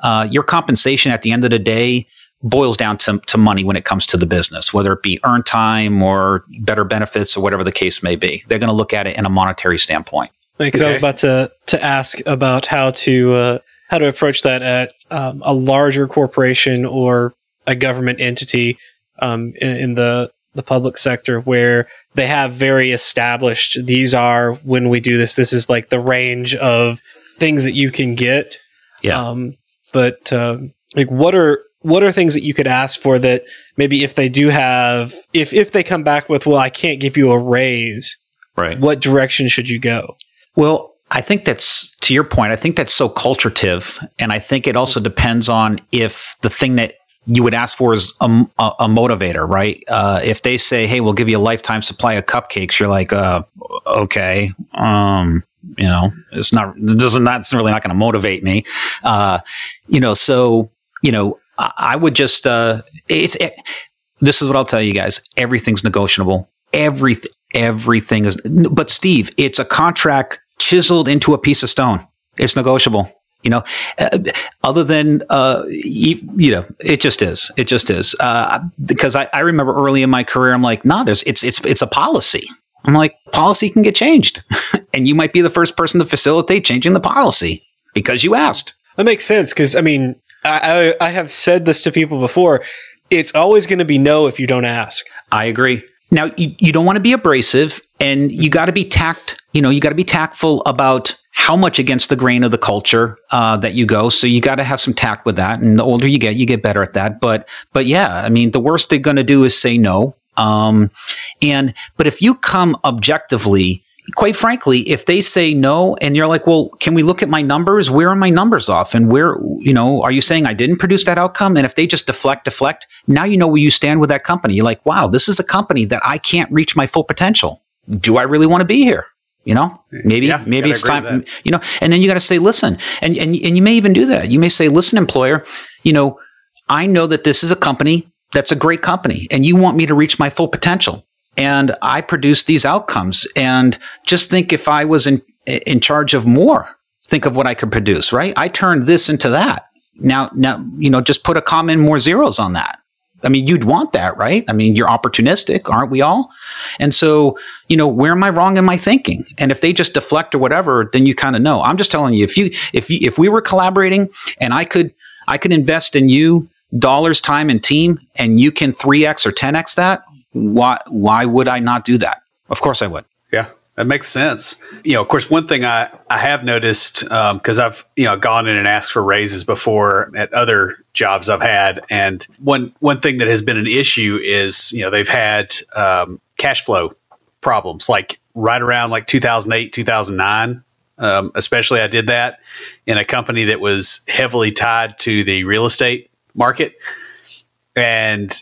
uh, your compensation at the end of the day boils down to, to money when it comes to the business, whether it be earn time or better benefits or whatever the case may be. They're going to look at it in a monetary standpoint. Because okay. I was about to to ask about how to uh, how to approach that at um, a larger corporation or a government entity um, in, in the the public sector where they have very established these are when we do this this is like the range of things that you can get. Yeah. Um, but um, like what are what are things that you could ask for that maybe if they do have if if they come back with well I can't give you a raise right. what direction should you go? Well I think that's to your point I think that's so culturative and I think it also depends on if the thing that you would ask for is a, a, a motivator, right? Uh, if they say, "Hey, we'll give you a lifetime supply of cupcakes," you're like, uh, "Okay, um, you know, it's not, it doesn't, that's really not going to motivate me." Uh, you know, so you know, I would just uh, it's it, this is what I'll tell you guys. Everything's negotiable. Everything everything is. But Steve, it's a contract chiseled into a piece of stone. It's negotiable. You know, uh, other than uh, you, know, it just is. It just is. Uh, because I, I remember early in my career, I'm like, no, nah, there's it's it's it's a policy. I'm like, policy can get changed, and you might be the first person to facilitate changing the policy because you asked. That makes sense because I mean, I, I, have said this to people before. It's always going to be no if you don't ask. I agree. Now you, you don't want to be abrasive and you got to be tact, you know, you got to be tactful about how much against the grain of the culture uh, that you go. So you got to have some tact with that. And the older you get, you get better at that. But, but yeah, I mean, the worst they're going to do is say no. Um, and, but if you come objectively quite frankly, if they say no and you're like, well, can we look at my numbers? Where are my numbers off? And where, you know, are you saying I didn't produce that outcome? And if they just deflect, deflect, now you know where you stand with that company. You're like, wow, this is a company that I can't reach my full potential. Do I really want to be here? You know, maybe, yeah, maybe it's time, you know, and then you got to say, listen, and, and, and you may even do that. You may say, listen, employer, you know, I know that this is a company that's a great company and you want me to reach my full potential and I produce these outcomes. And just think if I was in in charge of more, think of what I could produce, right? I turned this into that. Now, now, you know, just put a comment more zeros on that. I mean, you'd want that, right? I mean, you're opportunistic, aren't we all? And so, you know, where am I wrong in my thinking? And if they just deflect or whatever, then you kind of know. I'm just telling you, if you, if you, if we were collaborating and I could, I could invest in you dollars, time, and team, and you can 3x or 10x that, why why would I not do that? Of course I would. Yeah. That makes sense. You know, of course, one thing I, I have noticed because um, I've you know gone in and asked for raises before at other jobs I've had, and one one thing that has been an issue is you know they've had um, cash flow problems, like right around like 2008, 2009. Um, especially, I did that in a company that was heavily tied to the real estate market, and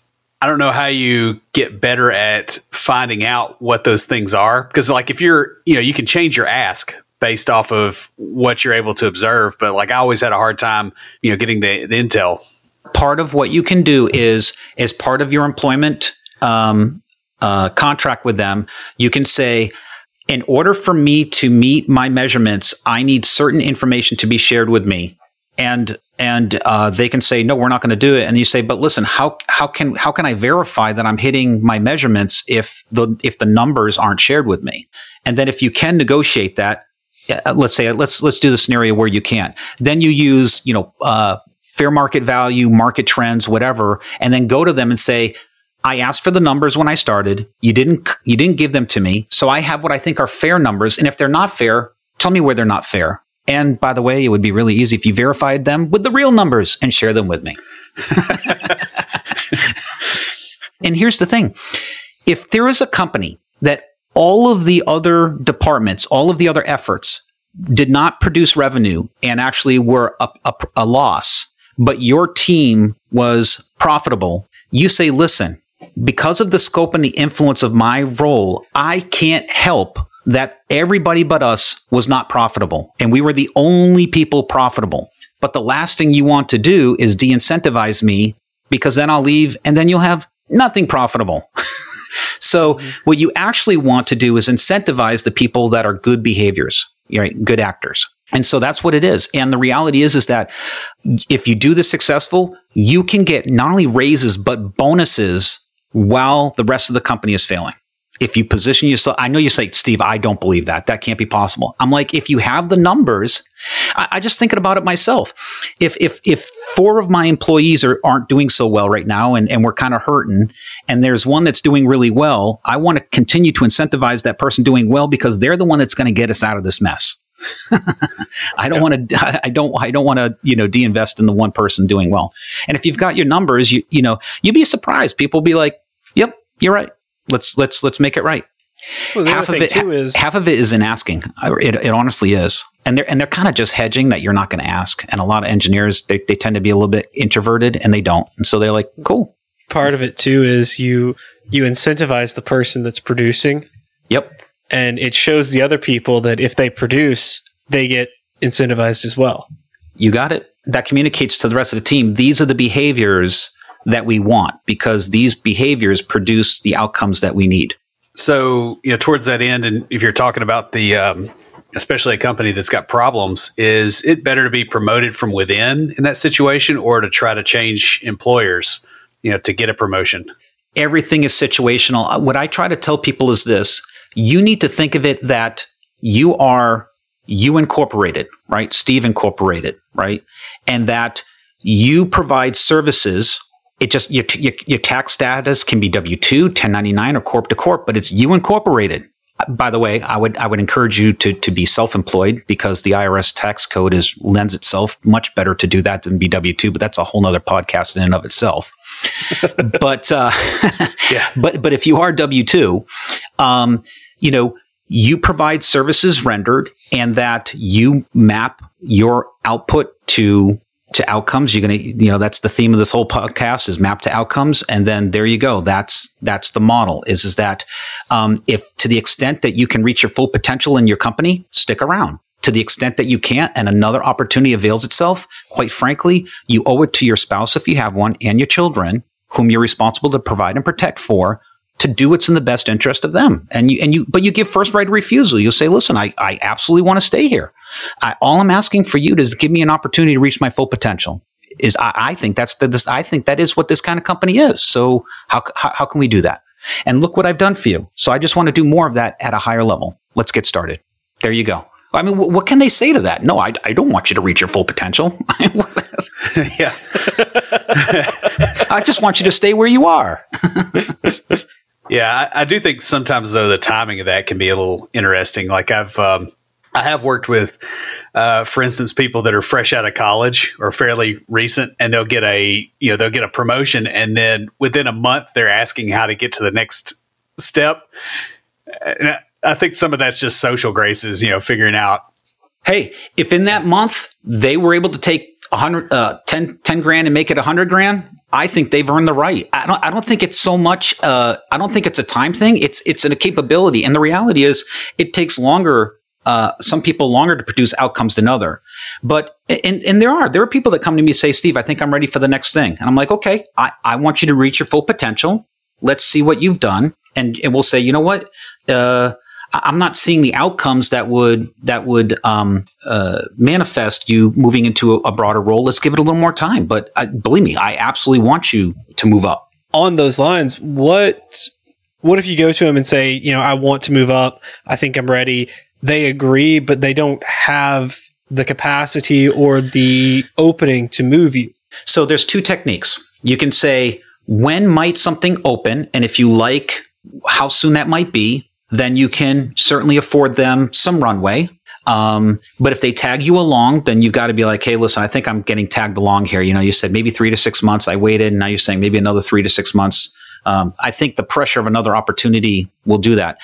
I don't know how you get better at finding out what those things are. Because like if you're you know you can change your ask based off of what you're able to observe but like I always had a hard time you know getting the, the intel. Part of what you can do is as part of your employment um, uh, contract with them you can say in order for me to meet my measurements I need certain information to be shared with me. And and uh, they can say no we're not going to do it and you say but listen how how can how can i verify that i'm hitting my measurements if the if the numbers aren't shared with me and then if you can negotiate that uh, let's say let's let's do the scenario where you can't then you use you know uh, fair market value market trends whatever and then go to them and say I asked for the numbers when I started. You didn't you didn't give them to me. So I have what I think are fair numbers and if they're not fair, tell me where they're not fair. And by the way, it would be really easy if you verified them with the real numbers and share them with me. and here's the thing if there is a company that all of the other departments, all of the other efforts did not produce revenue and actually were a, a, a loss, but your team was profitable, you say, listen, because of the scope and the influence of my role, I can't help that everybody but us was not profitable and we were the only people profitable. But the last thing you want to do is de incentivize me because then I'll leave and then you'll have nothing profitable. so mm-hmm. what you actually want to do is incentivize the people that are good behaviors, right? Good actors. And so that's what it is. And the reality is, is that if you do this successful, you can get not only raises, but bonuses while the rest of the company is failing if you position yourself, I know you say, Steve, I don't believe that. That can't be possible. I'm like, if you have the numbers, I, I just thinking about it myself. If if if four of my employees are, aren't doing so well right now and, and we're kind of hurting, and there's one that's doing really well, I want to continue to incentivize that person doing well because they're the one that's going to get us out of this mess. I don't yeah. want to. I don't. I don't want to. You know, de-invest in the one person doing well. And if you've got your numbers, you you know, you'd be surprised. People be like, "Yep, you're right let's let's let's make it right. Well, half of it too is half of it is in asking. It, it honestly is, and they're and they're kind of just hedging that you're not going to ask. And a lot of engineers they, they tend to be a little bit introverted, and they don't, and so they're like, cool. Part of it too is you you incentivize the person that's producing. Yep, and it shows the other people that if they produce, they get incentivized as well. You got it. That communicates to the rest of the team. These are the behaviors that we want because these behaviors produce the outcomes that we need. So, you know, towards that end, and if you're talking about the, um, especially a company that's got problems, is it better to be promoted from within in that situation or to try to change employers, you know, to get a promotion? Everything is situational. Uh, what I try to tell people is this you need to think of it that you are you incorporated, right? Steve incorporated, right? And that you provide services it just your, your, your tax status can be W two, 1099, or corp to corp, but it's you incorporated. By the way, I would I would encourage you to to be self employed because the IRS tax code is lends itself much better to do that than be W two. But that's a whole nother podcast in and of itself. but uh, yeah, but but if you are W two, um, you know you provide services rendered, and that you map your output to to outcomes. You're going to, you know, that's the theme of this whole podcast is map to outcomes. And then there you go. That's, that's the model is, is that, um, if to the extent that you can reach your full potential in your company, stick around. To the extent that you can't and another opportunity avails itself, quite frankly, you owe it to your spouse if you have one and your children whom you're responsible to provide and protect for to do what's in the best interest of them. And you, and you, but you give first right refusal. You'll say, listen, I, I absolutely want to stay here. I, all I'm asking for you is give me an opportunity to reach my full potential. Is I, I think that's the, this, I think that is what this kind of company is. So how, how, how can we do that? And look what I've done for you. So I just want to do more of that at a higher level. Let's get started. There you go. I mean, what can they say to that? No, I, I don't want you to reach your full potential. yeah. I just want you to stay where you are. Yeah, I, I, do think sometimes though the timing of that can be a little interesting. Like I've um, I have worked with, uh, for instance, people that are fresh out of college or fairly recent, and they'll get a you know they'll get a promotion, and then within a month they're asking how to get to the next step. And I think some of that's just social graces, you know, figuring out. Hey, if in that month they were able to take 100, uh, 10, 10 grand and make it 100 grand, I think they've earned the right. I don't, I don't think it's so much, uh, I don't think it's a time thing. It's, it's a capability. And the reality is it takes longer uh, some people longer to produce outcomes than other. But and and there are there are people that come to me say, Steve, I think I'm ready for the next thing, and I'm like, okay, I, I want you to reach your full potential. Let's see what you've done, and, and we'll say, you know what, uh, I'm not seeing the outcomes that would that would um, uh, manifest you moving into a, a, broader role. Let's give it a little more time. But uh, believe me, I absolutely want you to move up. On those lines, what what if you go to him and say, you know, I want to move up. I think I'm ready. They agree, but they don't have the capacity or the opening to move you. So there's two techniques. You can say, when might something open? And if you like how soon that might be, then you can certainly afford them some runway. Um, but if they tag you along, then you've got to be like, hey, listen, I think I'm getting tagged along here. You know, you said maybe three to six months. I waited, and now you're saying maybe another three to six months. Um, I think the pressure of another opportunity will do that.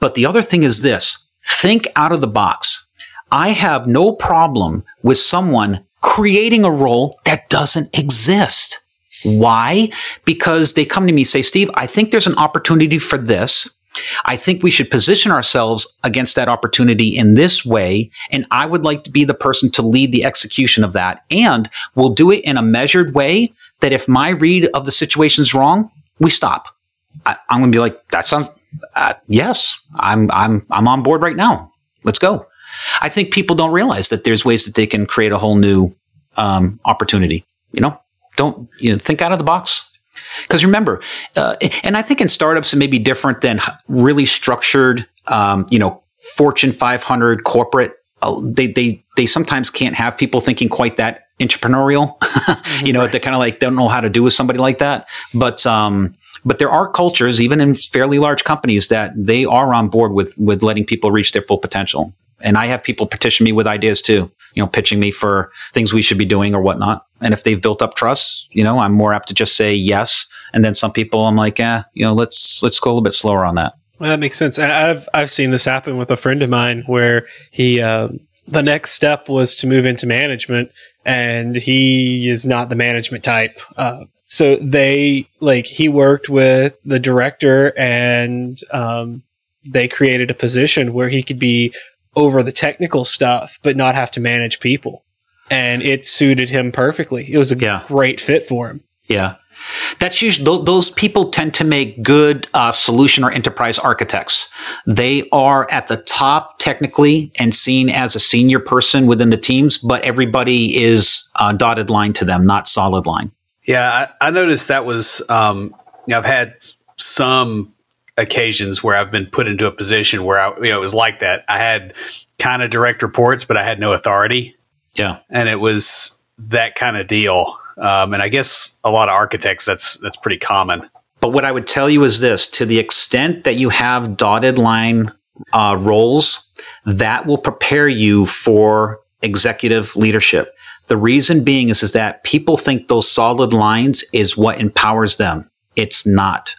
But the other thing is this think out of the box. I have no problem with someone creating a role that doesn't exist. Why? Because they come to me say, Steve, I think there's an opportunity for this. I think we should position ourselves against that opportunity in this way. And I would like to be the person to lead the execution of that. And we'll do it in a measured way that if my read of the situation is wrong, we stop. I, am going to be like, that sounds, uh, yes, I'm, I'm, I'm on board right now. Let's go. I think people don't realize that there's ways that they can create a whole new um, opportunity. You know, don't you know, think out of the box. Because remember, uh, and I think in startups it may be different than really structured, um, you know, Fortune 500 corporate. Uh, they they they sometimes can't have people thinking quite that entrepreneurial. you know, right. they kind of like don't know how to do with somebody like that. But um, but there are cultures, even in fairly large companies, that they are on board with with letting people reach their full potential. And I have people petition me with ideas too, you know, pitching me for things we should be doing or whatnot. And if they've built up trust, you know, I'm more apt to just say yes. And then some people, I'm like, eh, you know, let's let's go a little bit slower on that. Well, that makes sense. And I've I've seen this happen with a friend of mine where he uh, the next step was to move into management, and he is not the management type. Uh, so they like he worked with the director and um, they created a position where he could be over the technical stuff but not have to manage people and it suited him perfectly it was a yeah. great fit for him yeah that's usually those people tend to make good uh, solution or enterprise architects. They are at the top technically and seen as a senior person within the teams, but everybody is uh, dotted line to them, not solid line. Yeah, I, I noticed that was. Um, you know, I've had some occasions where I've been put into a position where I, you know, it was like that. I had kind of direct reports, but I had no authority. Yeah, and it was that kind of deal. Um, and I guess a lot of architects, that's that's pretty common. But what I would tell you is this: to the extent that you have dotted line uh, roles, that will prepare you for executive leadership. The reason being is, is that people think those solid lines is what empowers them. It's not.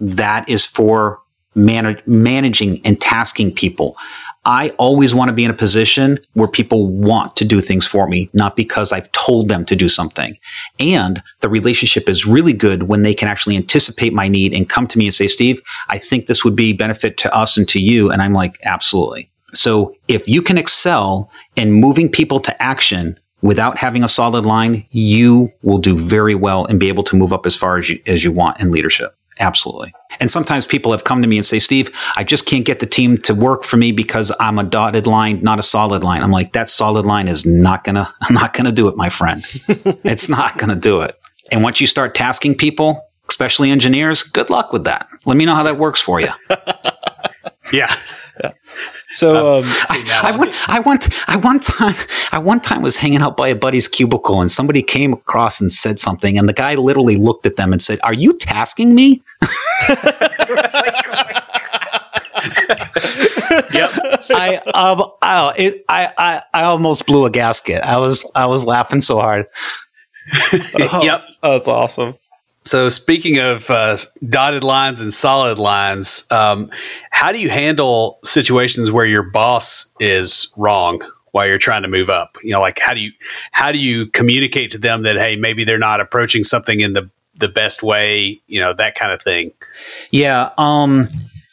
That is for man- managing and tasking people. I always want to be in a position where people want to do things for me, not because I've told them to do something. And the relationship is really good when they can actually anticipate my need and come to me and say, Steve, I think this would be benefit to us and to you. And I'm like, absolutely. So if you can excel in moving people to action without having a solid line, you will do very well and be able to move up as far as you, as you want in leadership. Absolutely. And sometimes people have come to me and say, Steve, I just can't get the team to work for me because I'm a dotted line, not a solid line. I'm like, that solid line is not gonna, I'm not gonna do it, my friend. it's not gonna do it. And once you start tasking people, especially engineers, good luck with that. Let me know how that works for you. yeah. Yeah. So um, I, I, one, I want, I one time, I one time was hanging out by a buddy's cubicle, and somebody came across and said something, and the guy literally looked at them and said, "Are you tasking me?" yep. I um, I, it, I I I almost blew a gasket. I was I was laughing so hard. oh, yep. Oh, that's awesome. So, speaking of uh, dotted lines and solid lines, um, how do you handle situations where your boss is wrong while you're trying to move up? You know, like how do you how do you communicate to them that hey, maybe they're not approaching something in the the best way? You know, that kind of thing. Yeah. Um.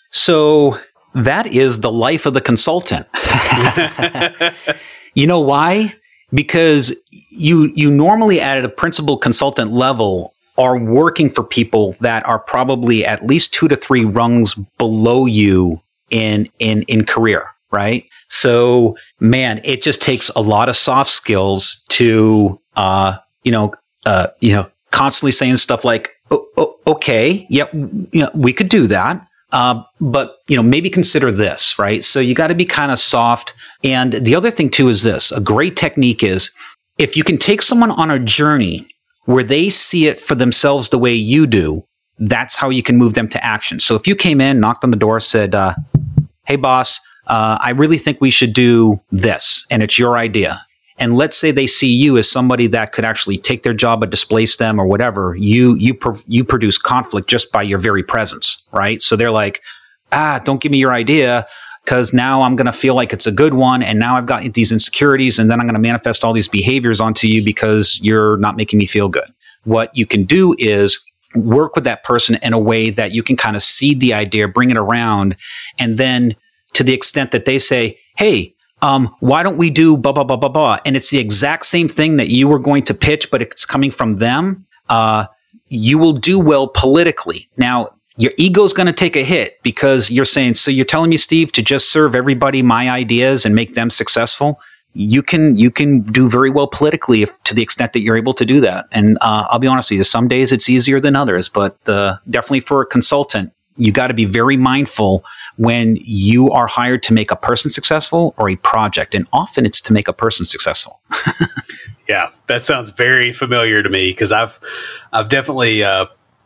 So that is the life of the consultant. you know why? Because you you normally at a principal consultant level are working for people that are probably at least two to three rungs below you in in in career right? So man it just takes a lot of soft skills to uh you know uh you know constantly saying stuff like oh, oh, okay yeah you know, we could do that. Uh, but you know maybe consider this right? So you got to be kind of soft. And the other thing too is this a great technique is if you can take someone on a journey where they see it for themselves the way you do, that's how you can move them to action. So if you came in, knocked on the door, said, uh, Hey, boss, uh, I really think we should do this, and it's your idea. And let's say they see you as somebody that could actually take their job or displace them or whatever. You you you produce conflict just by your very presence, right? So they're like, ah, don't give me your idea because now I'm going to feel like it's a good one. And now I've got these insecurities and then I'm going to manifest all these behaviors onto you because you're not making me feel good. What you can do is work with that person in a way that you can kind of seed the idea, bring it around. And then to the extent that they say, Hey, um, why don't we do blah, blah, blah, blah, blah. And it's the exact same thing that you were going to pitch, but it's coming from them. Uh, you will do well politically. Now, your ego's going to take a hit because you're saying, so you're telling me, Steve, to just serve everybody my ideas and make them successful. You can you can do very well politically if to the extent that you're able to do that. And uh, I'll be honest with you, some days it's easier than others, but uh, definitely for a consultant, you got to be very mindful when you are hired to make a person successful or a project, and often it's to make a person successful. yeah, that sounds very familiar to me because I've I've definitely uh,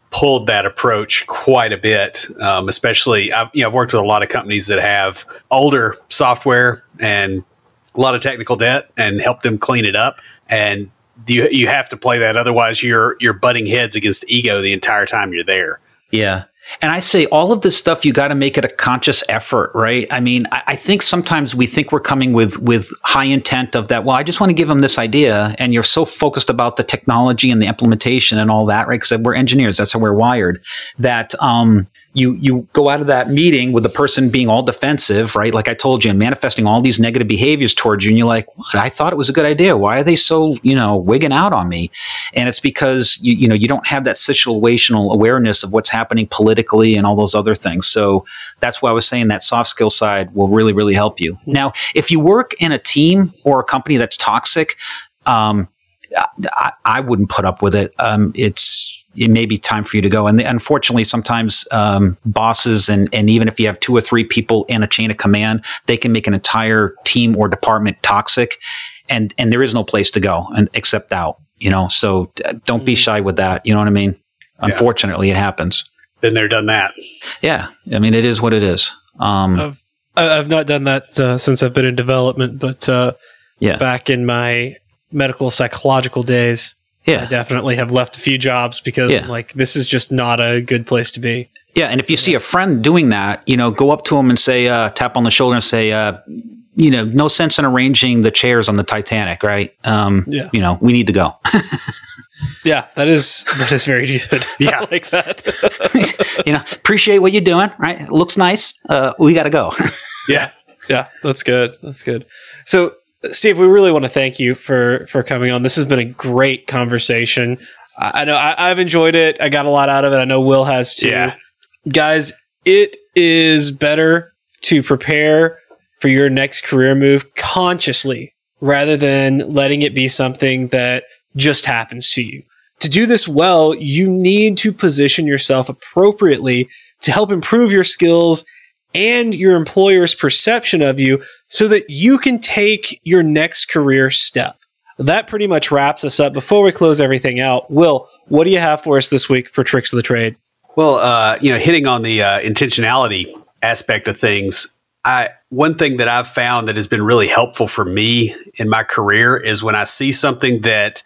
pulled that approach quite a bit. Um, especially, I've, you know, I've worked with a lot of companies that have older software and a lot of technical debt, and helped them clean it up. And you you have to play that, otherwise you're you're butting heads against ego the entire time you're there. Yeah, and I say all of this stuff, you got to make it a conscious effort, right? I mean, I, I, think sometimes we think we're coming with with high intent of that. Well, I just want to give them this idea, and you're so focused about the technology and the implementation and all that, right? Because we're engineers, that's how we're wired. That um, you you go out of that meeting with the person being all defensive, right? Like I told you, and manifesting all these negative behaviors towards you, and you're like, "What? I thought it was a good idea. Why are they so you know wigging out on me?" And it's because you you know you don't have that situational awareness of what's happening politically and all those other things. So that's why I was saying that soft skill side will really really help you. Now, if you work in a team or a company that's toxic, um, I, I wouldn't put up with it. Um, it's it may be time for you to go. And unfortunately, sometimes um, bosses and and even if you have two or three people in a chain of command, they can make an entire team or department toxic, and and there is no place to go and except out. You know, so don't be mm-hmm. shy with that. You know what I mean? Yeah. Unfortunately, it happens. Been there, done that. Yeah, I mean, it is what it is. Um, I've, I've not done that uh, since I've been in development, but uh, yeah, back in my medical psychological days, yeah. I definitely have left a few jobs because yeah. like this is just not a good place to be. Yeah, and if you see a friend doing that, you know, go up to him and say, uh, tap on the shoulder and say, uh, you know, no sense in arranging the chairs on the Titanic, right? Um, yeah. You know, we need to go. yeah, that is that is very good. Yeah, I like that. you know, appreciate what you're doing. Right, looks nice. Uh, we got to go. yeah, yeah, that's good. That's good. So Steve, we really want to thank you for for coming on. This has been a great conversation. I, I know I, have enjoyed it. I got a lot out of it. I know Will has too. Yeah. Guys, it is better to prepare for your next career move consciously rather than letting it be something that just happens to you. To do this well, you need to position yourself appropriately to help improve your skills and your employer's perception of you so that you can take your next career step. That pretty much wraps us up. Before we close everything out, Will, what do you have for us this week for Tricks of the Trade? Well, uh, you know, hitting on the uh, intentionality aspect of things, I one thing that I've found that has been really helpful for me in my career is when I see something that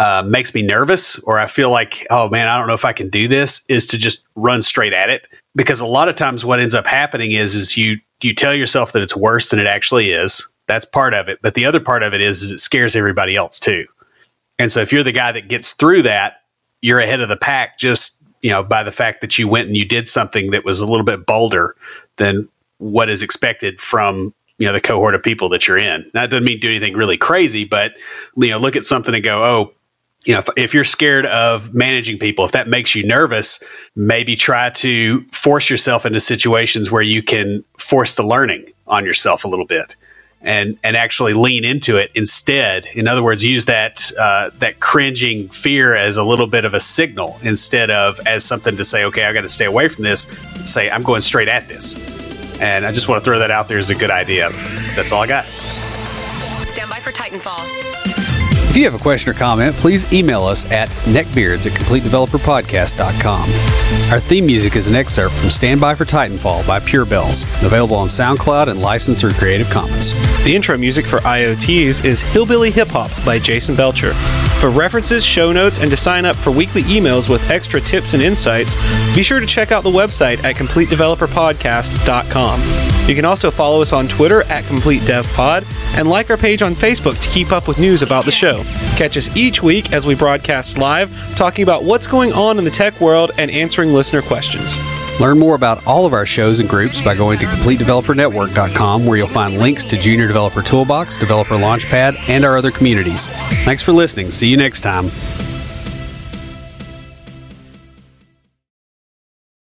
uh, makes me nervous or I feel like, oh man, I don't know if I can do this, is to just run straight at it. Because a lot of times what ends up happening is is you you tell yourself that it's worse than it actually is. That's part of it. But the other part of it is, is it scares everybody else too. And so if you're the guy that gets through that, you're ahead of the pack just, you know, by the fact that you went and you did something that was a little bit bolder than what is expected from you know the cohort of people that you're in. That doesn't mean do anything really crazy, but you know look at something and go, oh, you know, if, if, you're scared of managing people, if that makes you nervous, maybe try to force yourself into situations where you can force the learning on yourself a little bit and and actually lean into it instead. In other words, use that uh, that cringing fear as a little bit of a signal instead of as something to say, okay, I got to stay away from this. Say, I'm going straight at this. And I just want to throw that out there as a good idea. That's all I got. Stand by for Titanfall. If you have a question or comment, please email us at neckbeards at CompleteDeveloperPodcast.com. Our theme music is an excerpt from Stand By for Titanfall by Pure Bells, available on SoundCloud and licensed through Creative Commons. The intro music for IoTs is Hillbilly Hip Hop by Jason Belcher. For references, show notes, and to sign up for weekly emails with extra tips and insights, be sure to check out the website at CompleteDeveloperPodcast.com. You can also follow us on Twitter at CompleteDevPod and like our page on Facebook to keep up with news about the Catch us each week as we broadcast live, talking about what's going on in the tech world and answering listener questions. Learn more about all of our shows and groups by going to CompleteDeveloperNetwork.com, where you'll find links to Junior Developer Toolbox, Developer Launchpad, and our other communities. Thanks for listening. See you next time.